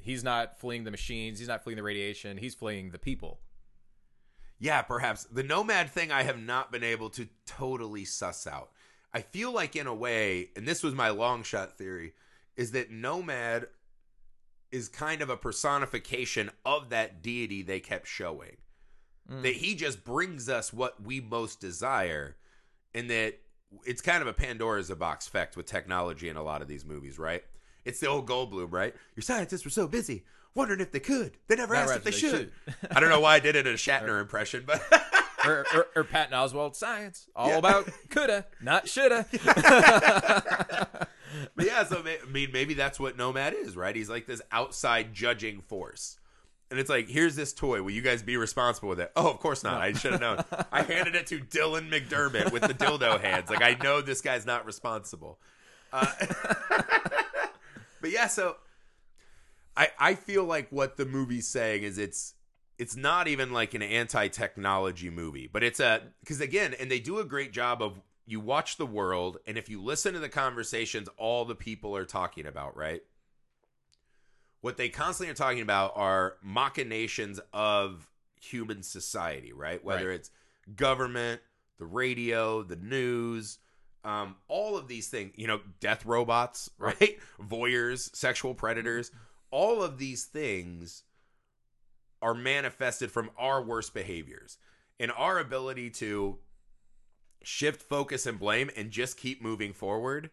he's not fleeing the machines, he's not fleeing the radiation, he's fleeing the people. Yeah, perhaps. The nomad thing I have not been able to totally suss out. I feel like, in a way, and this was my long shot theory, is that nomad is kind of a personification of that deity they kept showing. Mm. That he just brings us what we most desire, and that it's kind of a Pandora's box effect with technology in a lot of these movies, right? It's the old Goldblum, right? Your scientists were so busy wondering if they could. They never Never asked if they, asked if they should. I don't know why I did it in a Shatner impression, but or, or, or Patton Oswalt, science, all Yeah. about coulda, not shoulda. But yeah, so I mean, maybe that's what Nomad is, right? He's like this outside judging force. And it's like, here's this toy. Will you guys be responsible with it? Oh, of course not. I should have known. I handed it to Dylan McDermott with the dildo hands. Like, I know this guy's not responsible. Uh, but yeah, so I I feel like what the movie's saying is it's it's not even like an anti-technology movie, but it's a because again, and they do a great job of you watch the world, and if you listen to the conversations all the people are talking about, right? What they constantly are talking about are machinations of human society, right? Whether Right. it's government, the radio, the news, um, all of these things, you know, death robots, right? Voyeurs, sexual predators, all of these things are manifested from our worst behaviors and our ability to shift focus and blame and just keep moving forward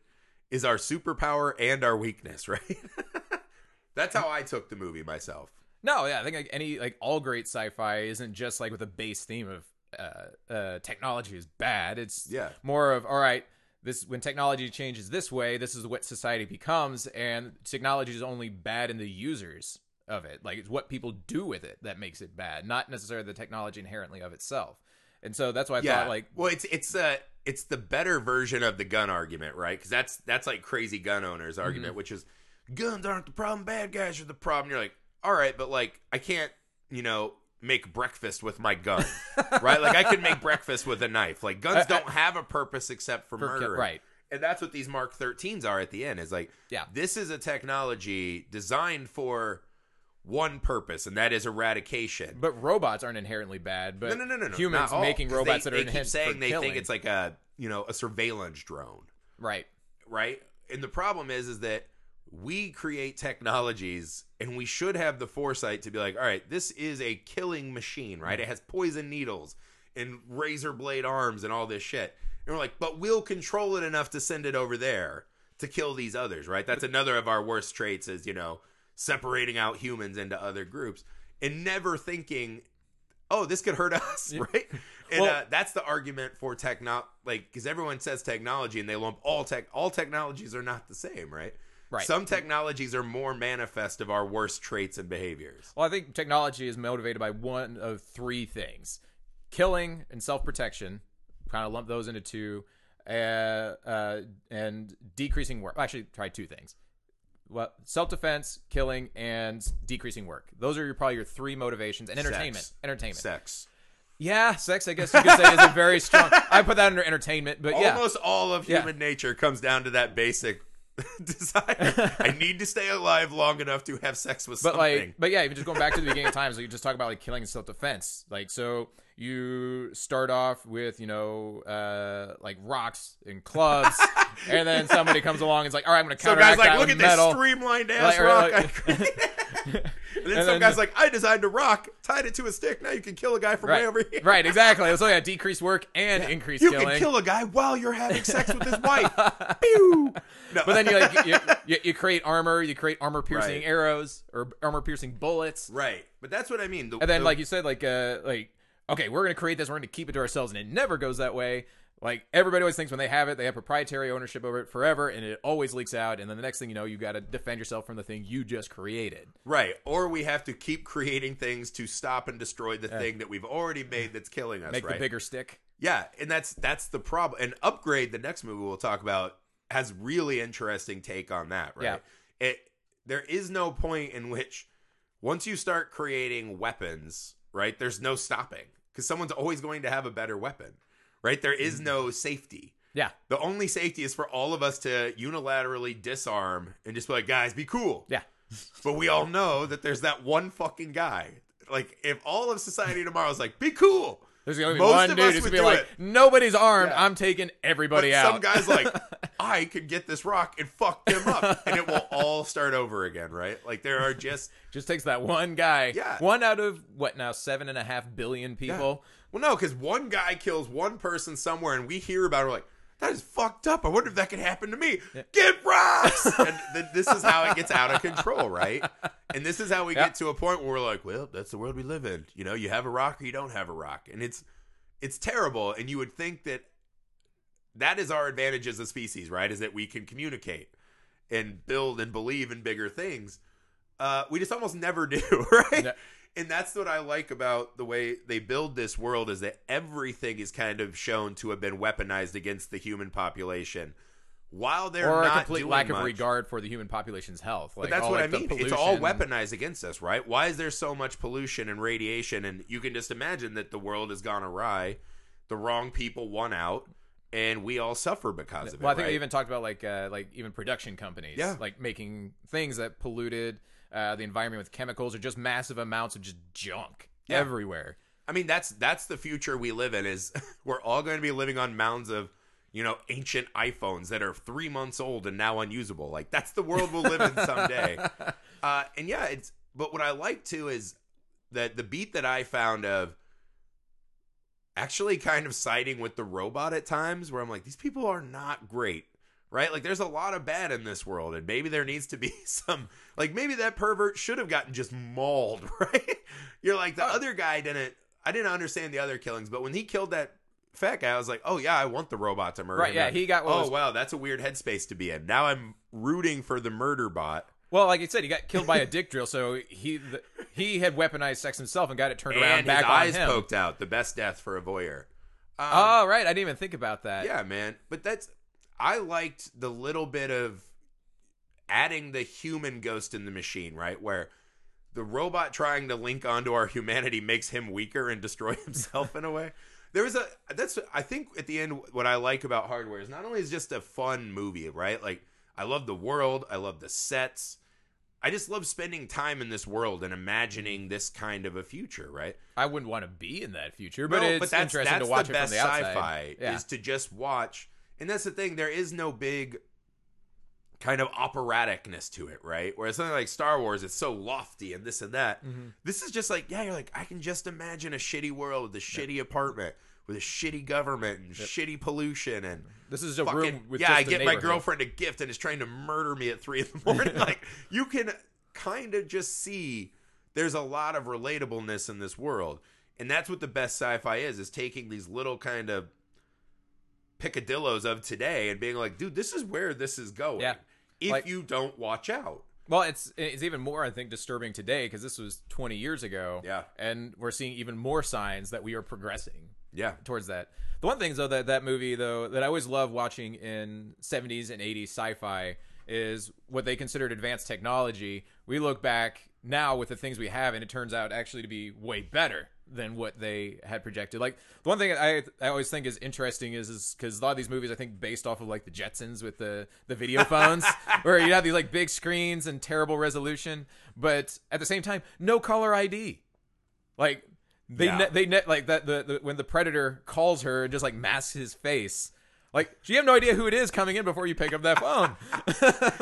is our superpower and our weakness, right? That's how I took the movie myself. No, yeah, I think like any like all great sci-fi isn't just like with a base theme of uh, uh, technology is bad. It's Yeah. more of all right. This when technology changes this way, this is what society becomes, and technology is only bad in the users of it. Like it's what people do with it that makes it bad, not necessarily the technology inherently of itself. And so that's why I yeah. thought like well, it's it's uh it's the better version of the gun argument, right? Because that's that's like crazy gun owners argument, Mm-hmm. which is guns aren't the problem, bad guys are the problem. You're like, all right, but like I can't, you know, make breakfast with my gun, right? Like I can make breakfast with a knife. Like guns don't have a purpose except for, For- murder, right. And that's what these Mark 13s are at the end. Is like, Yeah. this is a technology designed for one purpose, and that is eradication. But robots aren't inherently bad. But no, no, no, no, no. humans all, making robots they, that are they keep saying they killing. think it's like a you know a surveillance drone, right. right? And the problem is, is that we create technologies, and we should have the foresight to be like, all right, this is a killing machine, right? It has poison needles and razor blade arms and all this shit. And we're like, but we'll control it enough to send it over there to kill these others, right? That's another of our worst traits is, you know, separating out humans into other groups and never thinking, oh, this could hurt us, right? And Well- uh, that's the argument for techno, like, because everyone says technology and they lump all tech, all technologies are not the same, right? Right. Some technologies are more manifest of our worst traits and behaviors. Well, I think technology is motivated by one of three things: killing and self-protection. Kind of lump those into two, uh, uh, and decreasing work. Actually, try two things: well, self-defense, killing, and decreasing work. Those are your, probably your three motivations. And entertainment. Sex. Entertainment. Sex. Yeah, sex. I guess you could say is a very strong. I put that under entertainment, but yeah, Almost all of Yeah. human nature comes down to that basic desire. I need to stay alive long enough to have sex with but something. like but yeah even just going back to the beginning of times like you just talk about like killing and self-defense like so you start off with you know uh like rocks and clubs and then somebody comes along and is like all right i'm gonna so counteract guys like, that look at metal this streamlined ass Like, rock. like- I created." And then And some then- guy's like, I designed a rock, tied it to a stick. Now you can kill a guy from way right over here. right exactly so yeah decrease work and increase You killing can kill a guy while you're having sex with his wife. Pew! No. but then you like you, you, you create armor you create armor piercing Right. arrows or armor piercing bullets right, but that's what I mean. The- And then, the- like you said, like uh, like okay, we're gonna create this, we're gonna keep it to ourselves, and it never goes that way. Like everybody always thinks when they have it, they have proprietary ownership over it forever, and it always leaks out. And then the next thing you know, you got to defend yourself from the thing you just created. right, or we have to keep creating things to stop and destroy the thing that we've already made that's killing us. Make right? the bigger stick. Yeah, and that's that's the problem. And upgrade, the next movie we'll talk about, has really interesting take on that. Right? Yeah. It there is no point in which once you start creating weapons, right? There's no stopping because someone's always going to have a better weapon, right? There is mm-hmm. no safety. Yeah, The only safety is for all of us to unilaterally disarm and just be like, guys, be cool. yeah, But we all know that there's that one fucking guy. Like, if all of society tomorrow is like, be cool. There's gonna be Most one dude who's would gonna be like, it. nobody's armed. Yeah. I'm taking everybody but out. some guy's like, I could get this rock and fuck them up, and it will all start over again, right? Like there are just just takes that one guy. Yeah. one out of what now seven and a half billion people. Well, no, because one guy kills one person somewhere, and we hear about it. We're like, that is fucked up. I wonder if that could happen to me. Get rocks, and th- this is how it gets out of control, right? And this is how we Yeah. get to a point where we're like, well, that's the world we live in. You know, you have a rock or you don't have a rock, and it's it's terrible. And you would think that that is our advantage as a species, right? Is that we can communicate and build and believe in bigger things. Uh, we just almost never do, right? Yeah. And that's what I like about the way they build this world is that everything is kind of shown to have been weaponized against the human population, while they're or a not complete doing lack much. of regard for the human population's health. Like, But that's all, what like, I mean. It's all weaponized against us, right? Why is there so much pollution and radiation? And you can just imagine that the world has gone awry. The wrong people won out, and we all suffer because of it. Well, I think right? we even talked about like uh, like even production companies, Yeah. like making things that polluted uh, the environment with chemicals or just massive amounts of just junk Yeah. everywhere. I mean, that's that's the future we live in. Is we're all going to be living on mounds of you know ancient iPhones that are three months old and now unusable. Like that's the world we'll live in someday. uh, and yeah, it's. But what I like too is that the beat that I found of actually kind of siding with the robot at times where I'm like, these people are not great. Right? Like there's a lot of bad in this world, and maybe there needs to be some like maybe that pervert should have gotten just mauled, right? You're like the other guy didn't I didn't understand the other killings, but when he killed that fat guy, I was like, Oh yeah, I want the robot to murder Right, him. yeah, he got what Oh was- wow, that's a weird headspace to be in. Now I'm rooting for the murder bot. Well, like you said, he got killed by a dick drill, so he the, he had weaponized sex himself and got it turned around and back his eyes on him. poked out. The best death for a voyeur. Um, Oh, right, I didn't even think about that. Yeah, man. But that's I liked the little bit of adding the human ghost in the machine, right? Where the robot trying to link onto our humanity makes him weaker and destroy himself in a way. There was a that's I think at the end what I like about Hardware is not only is just a fun movie, right? Like I love the world, I love the sets. I just love spending time in this world and imagining mm. this kind of a future, right? I wouldn't want to be in that future, but No, it's that's, interesting that's to watch the it from the outside. sci-fi yeah. is to just watch, and that's the thing. There is no big kind of operaticness to it, right? Whereas something like Star Wars, it's so lofty and this and that. Mm-hmm. This is just like, yeah, you're like, I can just imagine a shitty world with a shitty apartment, with a shitty government and shitty pollution and. This is a Fucking, room with yeah, I get my girlfriend a gift and is trying to murder me at three in the morning. like you can kind of just see there's a lot of relatableness in this world, and that's what the best sci-fi is: is taking these little kind of picadillos of today and being like, dude, this is where this is going. Yeah. If Like- you don't watch out. Well, it's it's even more I think disturbing today because this was 20 years ago. Yeah. and we're seeing even more signs that we are progressing Yeah. towards that. The one thing though that that movie though that I always love watching in 70s and 80s sci-fi is what they considered advanced technology. We look back now with the things we have and it turns out actually to be way better than what they had projected. Like the one thing I I always think is interesting is is cuz a lot of these movies I think based off of like the Jetsons with the the video phones where you have these like big screens and terrible resolution, but at the same time no color ID. Like they Yeah. ne- they ne- like that the, the when the predator calls her and just like masks his face. Like so you have no idea who it is coming in before you pick up that phone.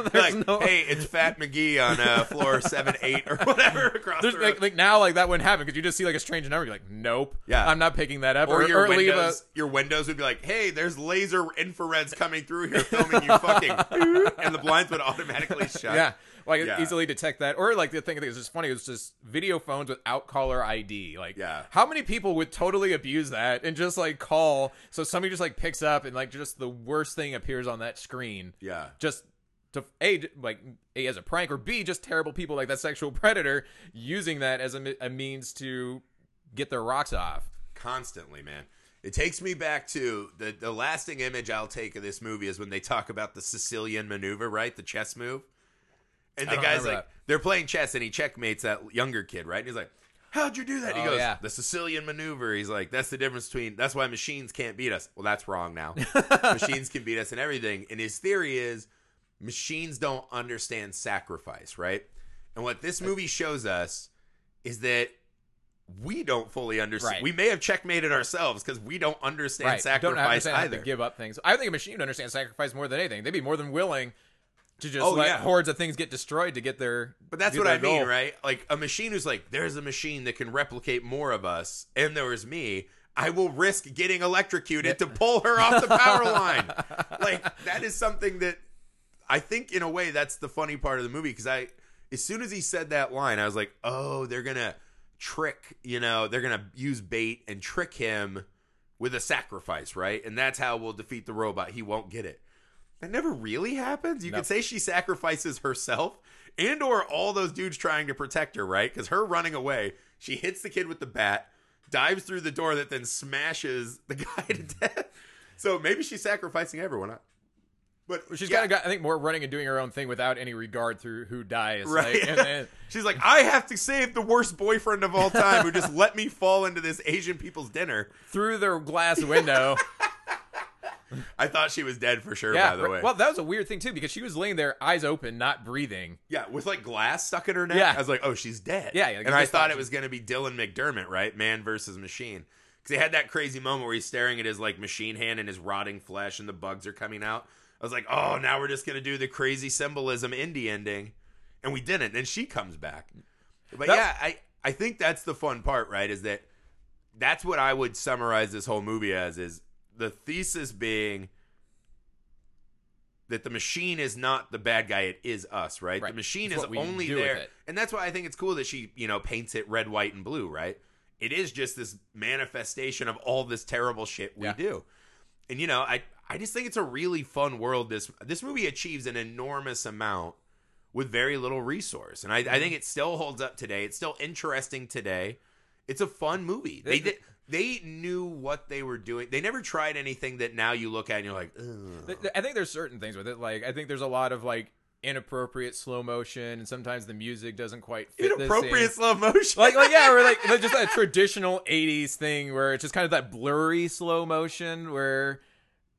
Like, no hey, it's Fat McGee on uh, floor seven, eight, or whatever across there's the like, road. like now like that wouldn't happen because you just see like a strange number. You're like, nope, Yeah. I'm not picking that up. or, your leave a- windows, your windows would be like, "Hey, there's laser infrareds coming through here, filming you fucking," and the blinds would automatically shut. yeah, like Yeah. easily detect that. Or like the thing that is just funny is just video phones without caller ID. Like, Yeah. how many people would totally abuse that and just like call so somebody just like picks up and like just the worst thing appears on that screen. yeah, just to a like a as a prank or b just terrible people like that sexual predator using that as a, a means to get their rocks off. constantly, man. It takes me back to the the lasting image I'll take of this movie is when they talk about the Sicilian maneuver, right? The chess move. And I the guy's like, that. they're playing chess, and he checkmates that younger kid, right? And he's like, "How'd you do that?" And he Oh, goes, yeah. "The Sicilian maneuver." He's like, "That's the difference between. That's why machines can't beat us." Well, that's wrong now. machines can beat us and everything. And his theory is, machines don't understand sacrifice, right? And what this movie shows us is that we don't fully understand. Right. We may have checkmated ourselves because we don't understand Right. Don't sacrifice understand how either. to give up things. I think a machine would understand sacrifice more than anything. They'd be more than willing to just Oh, let yeah. hordes of things get destroyed to get their. But that's what I their mean, right? Like a machine who's like, there's a machine that can replicate more of us, and there is me. I will risk getting electrocuted to pull her off the power line. Like that is something that I think, in a way, that's the funny part of the movie because I, as soon as he said that line, I was like, oh, they're gonna trick, you know, they're gonna use bait and trick him with a sacrifice, right? And that's how we'll defeat the robot. He won't get it. That never really happens. You No. could say she sacrifices herself and or all those dudes trying to protect her, right? Because her running away, she hits the kid with the bat, dives through the door that then smashes the guy to death. So maybe she's sacrificing everyone. But She's yeah, kind of got, I think, more running and doing her own thing without any regard through who dies. Right. Like, and, and, She's like, I have to save the worst boyfriend of all time who just let me fall into this Asian people's dinner. through their glass window. I thought she was dead for sure, yeah. by the way. Well, that was a weird thing too because she was laying there, eyes open, not breathing. Yeah, with like glass stuck in her neck. Yeah. I was like, oh, she's dead. Yeah, yeah, and I thought it was going to be Dylan McDermott, right? Man versus machine. Because he had that crazy moment where he's staring at his like machine hand and his rotting flesh and the bugs are coming out. I was like, oh, now we're just going to do the crazy symbolism indie ending. And we didn't. And she comes back. But That- yeah, I, I think that's the fun part, right? Is that that's what I would summarize this whole movie as is the thesis being that the machine is not the bad guy it is us right, Right. the machine It's is only there and that's why i think it's cool that she you know paints it red white and blue right? It is just this manifestation of all this terrible shit we Yeah. do. And you know i i just think it's a really fun world. This this movie achieves an enormous amount with very little resource. And i, Mm-hmm. I think it still holds up today. It's still interesting today. It's a fun movie. They They- did they knew what they were doing they never tried anything that now you look at and you're like Ugh. I think there's certain things with it. Like I think there's a lot of like inappropriate slow motion, and sometimes the music doesn't quite fit inappropriate slow motion Like, like yeah, or like like just that traditional '80s thing where it's just kind of that blurry slow motion where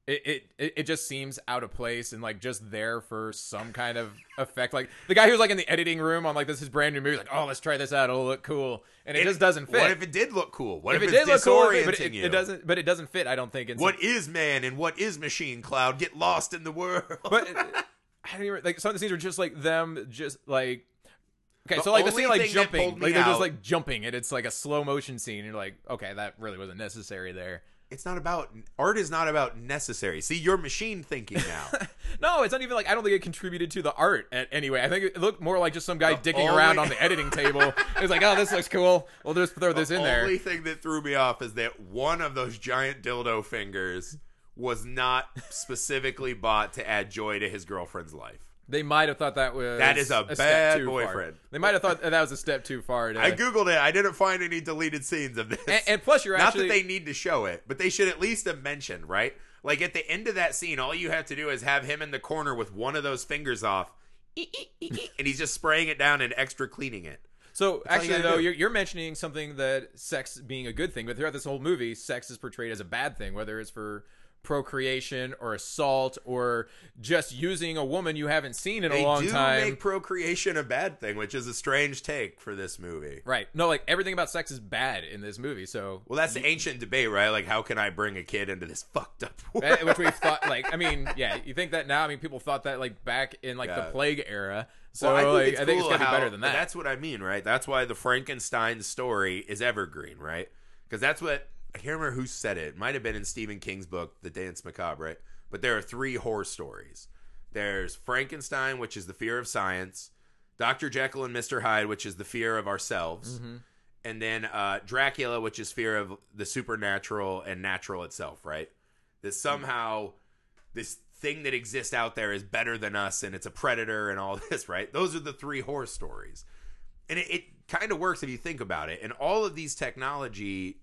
it, it it it just seems out of place and like just there for some kind of effect. Like the guy who's like in the editing room on like this is brand new movie, like oh let's try this out, it'll look cool, and it, just doesn't fit. what if it did look cool what if, If it it's did look cool, but it, you it doesn't. But it doesn't fit. I don't think. In some- what is man and what is machine cloud get lost in the world but uh, I don't even like some of the scenes are just like them just like okay The so like the scene like thing that pulled jumping like they're out- just like jumping and it's like a slow motion scene and you're like okay that really wasn't necessary there it's not about art is not about necessary. See you're machine thinking now. No it's not even like I don't think it contributed to the art at, anyway. I think it looked more like just some guy The dicking around on the editing table. It's like oh this looks cool. We'll just throw this the in there. The only thing that threw me off is that one of those giant dildo fingers was not specifically bought to add joy to his girlfriend's life they might have thought that was That is a step bad too far. boyfriend. they might have thought that was a step too far to, I googled it. I didn't find any deleted scenes of this. and, and plus you're Not actually that they need to show it, but they should at least have mentioned, right? Like at the end of that scene, all you have to do is have him in the corner with one of those fingers off, and he's just spraying it down and extra cleaning it. So all you actually, gotta though, you're, you're mentioning something that sex being a good thing, but throughout this whole movie, sex is portrayed as a bad thing, whether it's for procreation or assault or just using a woman you haven't seen in They a long do time. make procreation a bad thing, which is a strange take for this movie. Right? No, like everything about sex is bad in this movie. So, Well, that's the ancient debate, right? Like, how can I bring a kid into this fucked up world? eh, which we've thought, like, I mean, yeah, you think that now? I mean, people thought that like back in like Yeah. the plague era. So Well, I think like, it's I think it's gonna how- be better than that. That's what I mean, right? That's why the Frankenstein story is evergreen, right? Because that's what I can't remember who said it. It might have been in Stephen King's book, The Danse Macabre, right? But there are three horror stories. There's Frankenstein, which is the fear of science, Dr. Jekyll and Mr. Hyde, which is the fear of ourselves, Mm-hmm. and then uh, Dracula, which is fear of the supernatural and natural itself, right? That somehow this thing that exists out there is better than us and it's a predator and all this, right? Those are the three horror stories. And it, it kind of works if you think about it. And all of these technology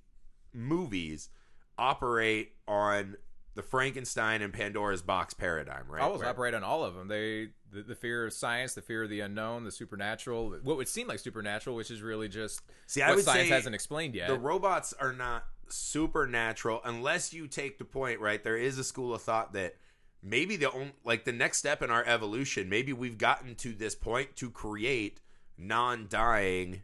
movies operate on the Frankenstein and Pandora's box paradigm, right? always Where- operate on all of them. They the, the fear of science, the fear of the unknown, the supernatural, what would seem like supernatural, which is really just See, I would science say hasn't explained yet. The robots are not supernatural unless you take the point, right? There is a school of thought that maybe the only, like the next step in our evolution, maybe we've gotten to this point to create non-dying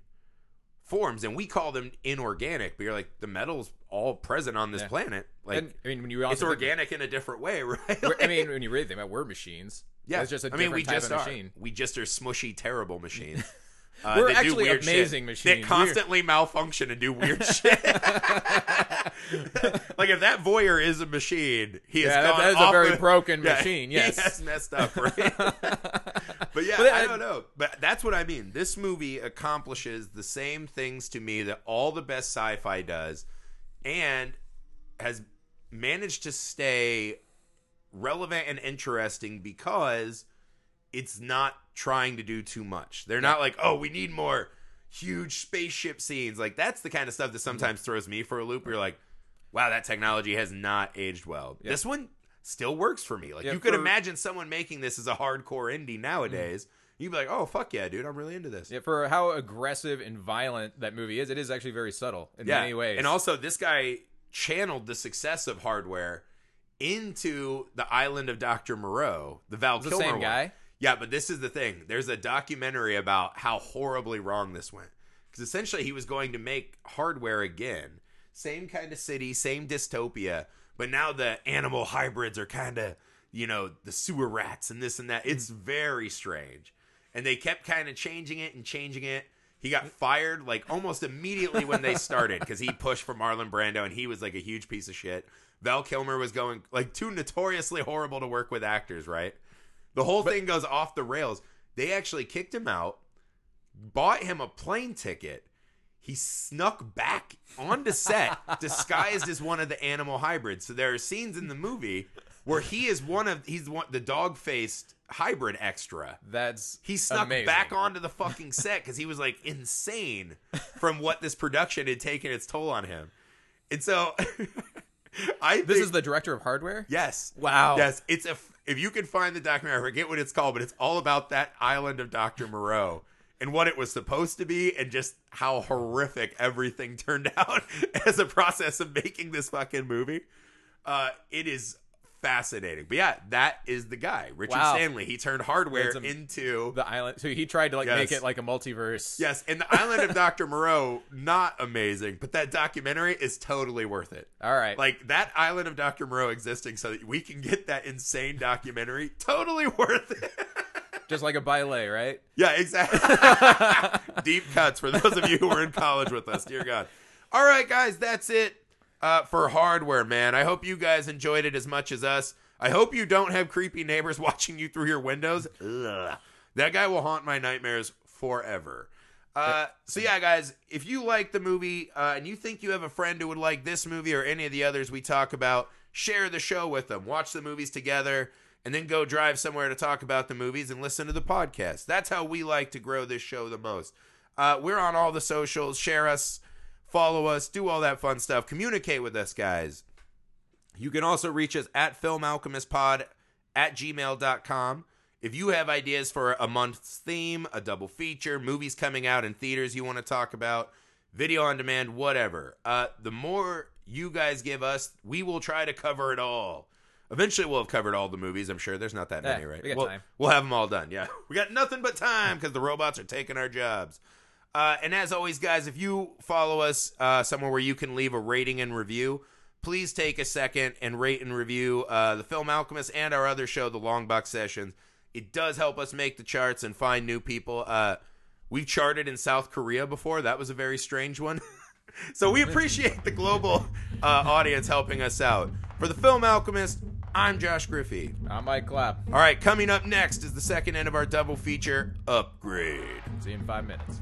forms and we call them inorganic, but you're like the metal's all present on this Yeah. planet. Like and, I mean, when you also it's organic in a different way, right? we're- I mean, when you really think about, it, we're machines. yeah, it's just a I mean, we just are. machine. We just are smushy, terrible machines. Uh, We're do actually weird shit, amazing machines. They constantly malfunction and do weird shit. like if that voyeur is a machine, he has Yeah, that- that is a very the- broken Yeah, machine, yes. messed up. Right? but yeah, But I don't know. But that's what I mean. This movie accomplishes the same things to me that all the best sci-fi does, and has managed to stay relevant and interesting because it's not trying to do too much. They're not like, oh, we need more huge spaceship scenes. Like that's the kind of stuff that sometimes throws me for a loop. You're like, wow, that technology has not aged well. This one still works for me. Like Yeah, you could for- imagine someone making this as a hardcore indie nowadays. Mm-hmm. You'd be like, oh fuck yeah, dude, I'm really into this. Yeah, for how aggressive and violent that movie is, it is actually very subtle in many ways. And also, this guy channeled the success of hardware into the island of Dr. Moreau, the Val It's the Kilmer same one. guy? Yeah, but this is the thing. There's a documentary about how horribly wrong this went. Because essentially, he was going to make hardware again. Same kind of city, same dystopia, but now the animal hybrids are kind of, you know, the sewer rats and this and that. It's very strange. And they kept kind of changing it and changing it. He got fired like almost immediately when they started because he pushed for Marlon Brando and he was like a huge piece of shit. Val Kilmer was going like two notoriously horrible to work with actors, right? The whole thing goes off the rails. They actually kicked him out, bought him a plane ticket. He snuck back onto set, disguised as one of the animal hybrids. So there are scenes in the movie where he is one of he's one the dog faced hybrid extra. That's He snuck amazing. back onto the fucking set because he was like insane from what this production had taken its toll on him. And so I This think- is the director of Hardware. yes, Wow. yes. It's a if you can find the documentary, I forget what it's called, but it's all about that island of Doctor Moreau and what it was supposed to be, and just how horrific everything turned out as a process of making this fucking movie. Uh, it is fascinating. But yeah, that is the guy, Richard Wow. Stanley. He turned hardware am- into The island. So he tried to like make it like a multiverse. Yes, and the Island of Dr. Moreau, not amazing, but that documentary is totally worth it. All right. Like that Island of Dr. Moreau existing so that we can get that insane documentary, totally worth it. just like a ballet, right? yeah, exactly. Deep cuts for those of you who were in college with us, dear God. All right, guys, that's it uh, for hardware, man. I hope you guys enjoyed it as much as us. I hope you don't have creepy neighbors watching you through your windows. Ugh. That guy will haunt my nightmares forever. Uh, so yeah, guys, if you like the movie uh, and you think you have a friend who would like this movie or any of the others we talk about, share the show with them. Watch the movies together, and then go drive somewhere to talk about the movies and listen to the podcast. That's how we like to grow this show the most. Uh, we're on all the socials. Share us, follow us, do all that fun stuff. Communicate with us, guys. You can also reach us at filmalchemistpod at gmail.com. If you have ideas for a month's theme, a double feature, movies coming out in theaters you want to talk about, video on demand, whatever, uh, the more you guys give us, we will try to cover it all. Eventually, we'll have covered all the movies. I'm sure there's not that Yeah, many, right? we got we'll, time. we'll have them all done. Yeah, we got nothing but time because the robots are taking our jobs. Uh, and as always, guys, if you follow us uh, somewhere where you can leave a rating and review, please take a second and rate and review uh, the Film Alchemist and our other show, the Long Box Sessions. It does help us make the charts and find new people. Uh, we've charted in South Korea before. That was a very strange one. so we appreciate the global uh, audience helping us out. For the Film Alchemist, I'm Josh Griffey. I'm Mike Clapp. All right, coming up next is the second end of our double feature, Upgrade. See you in five minutes.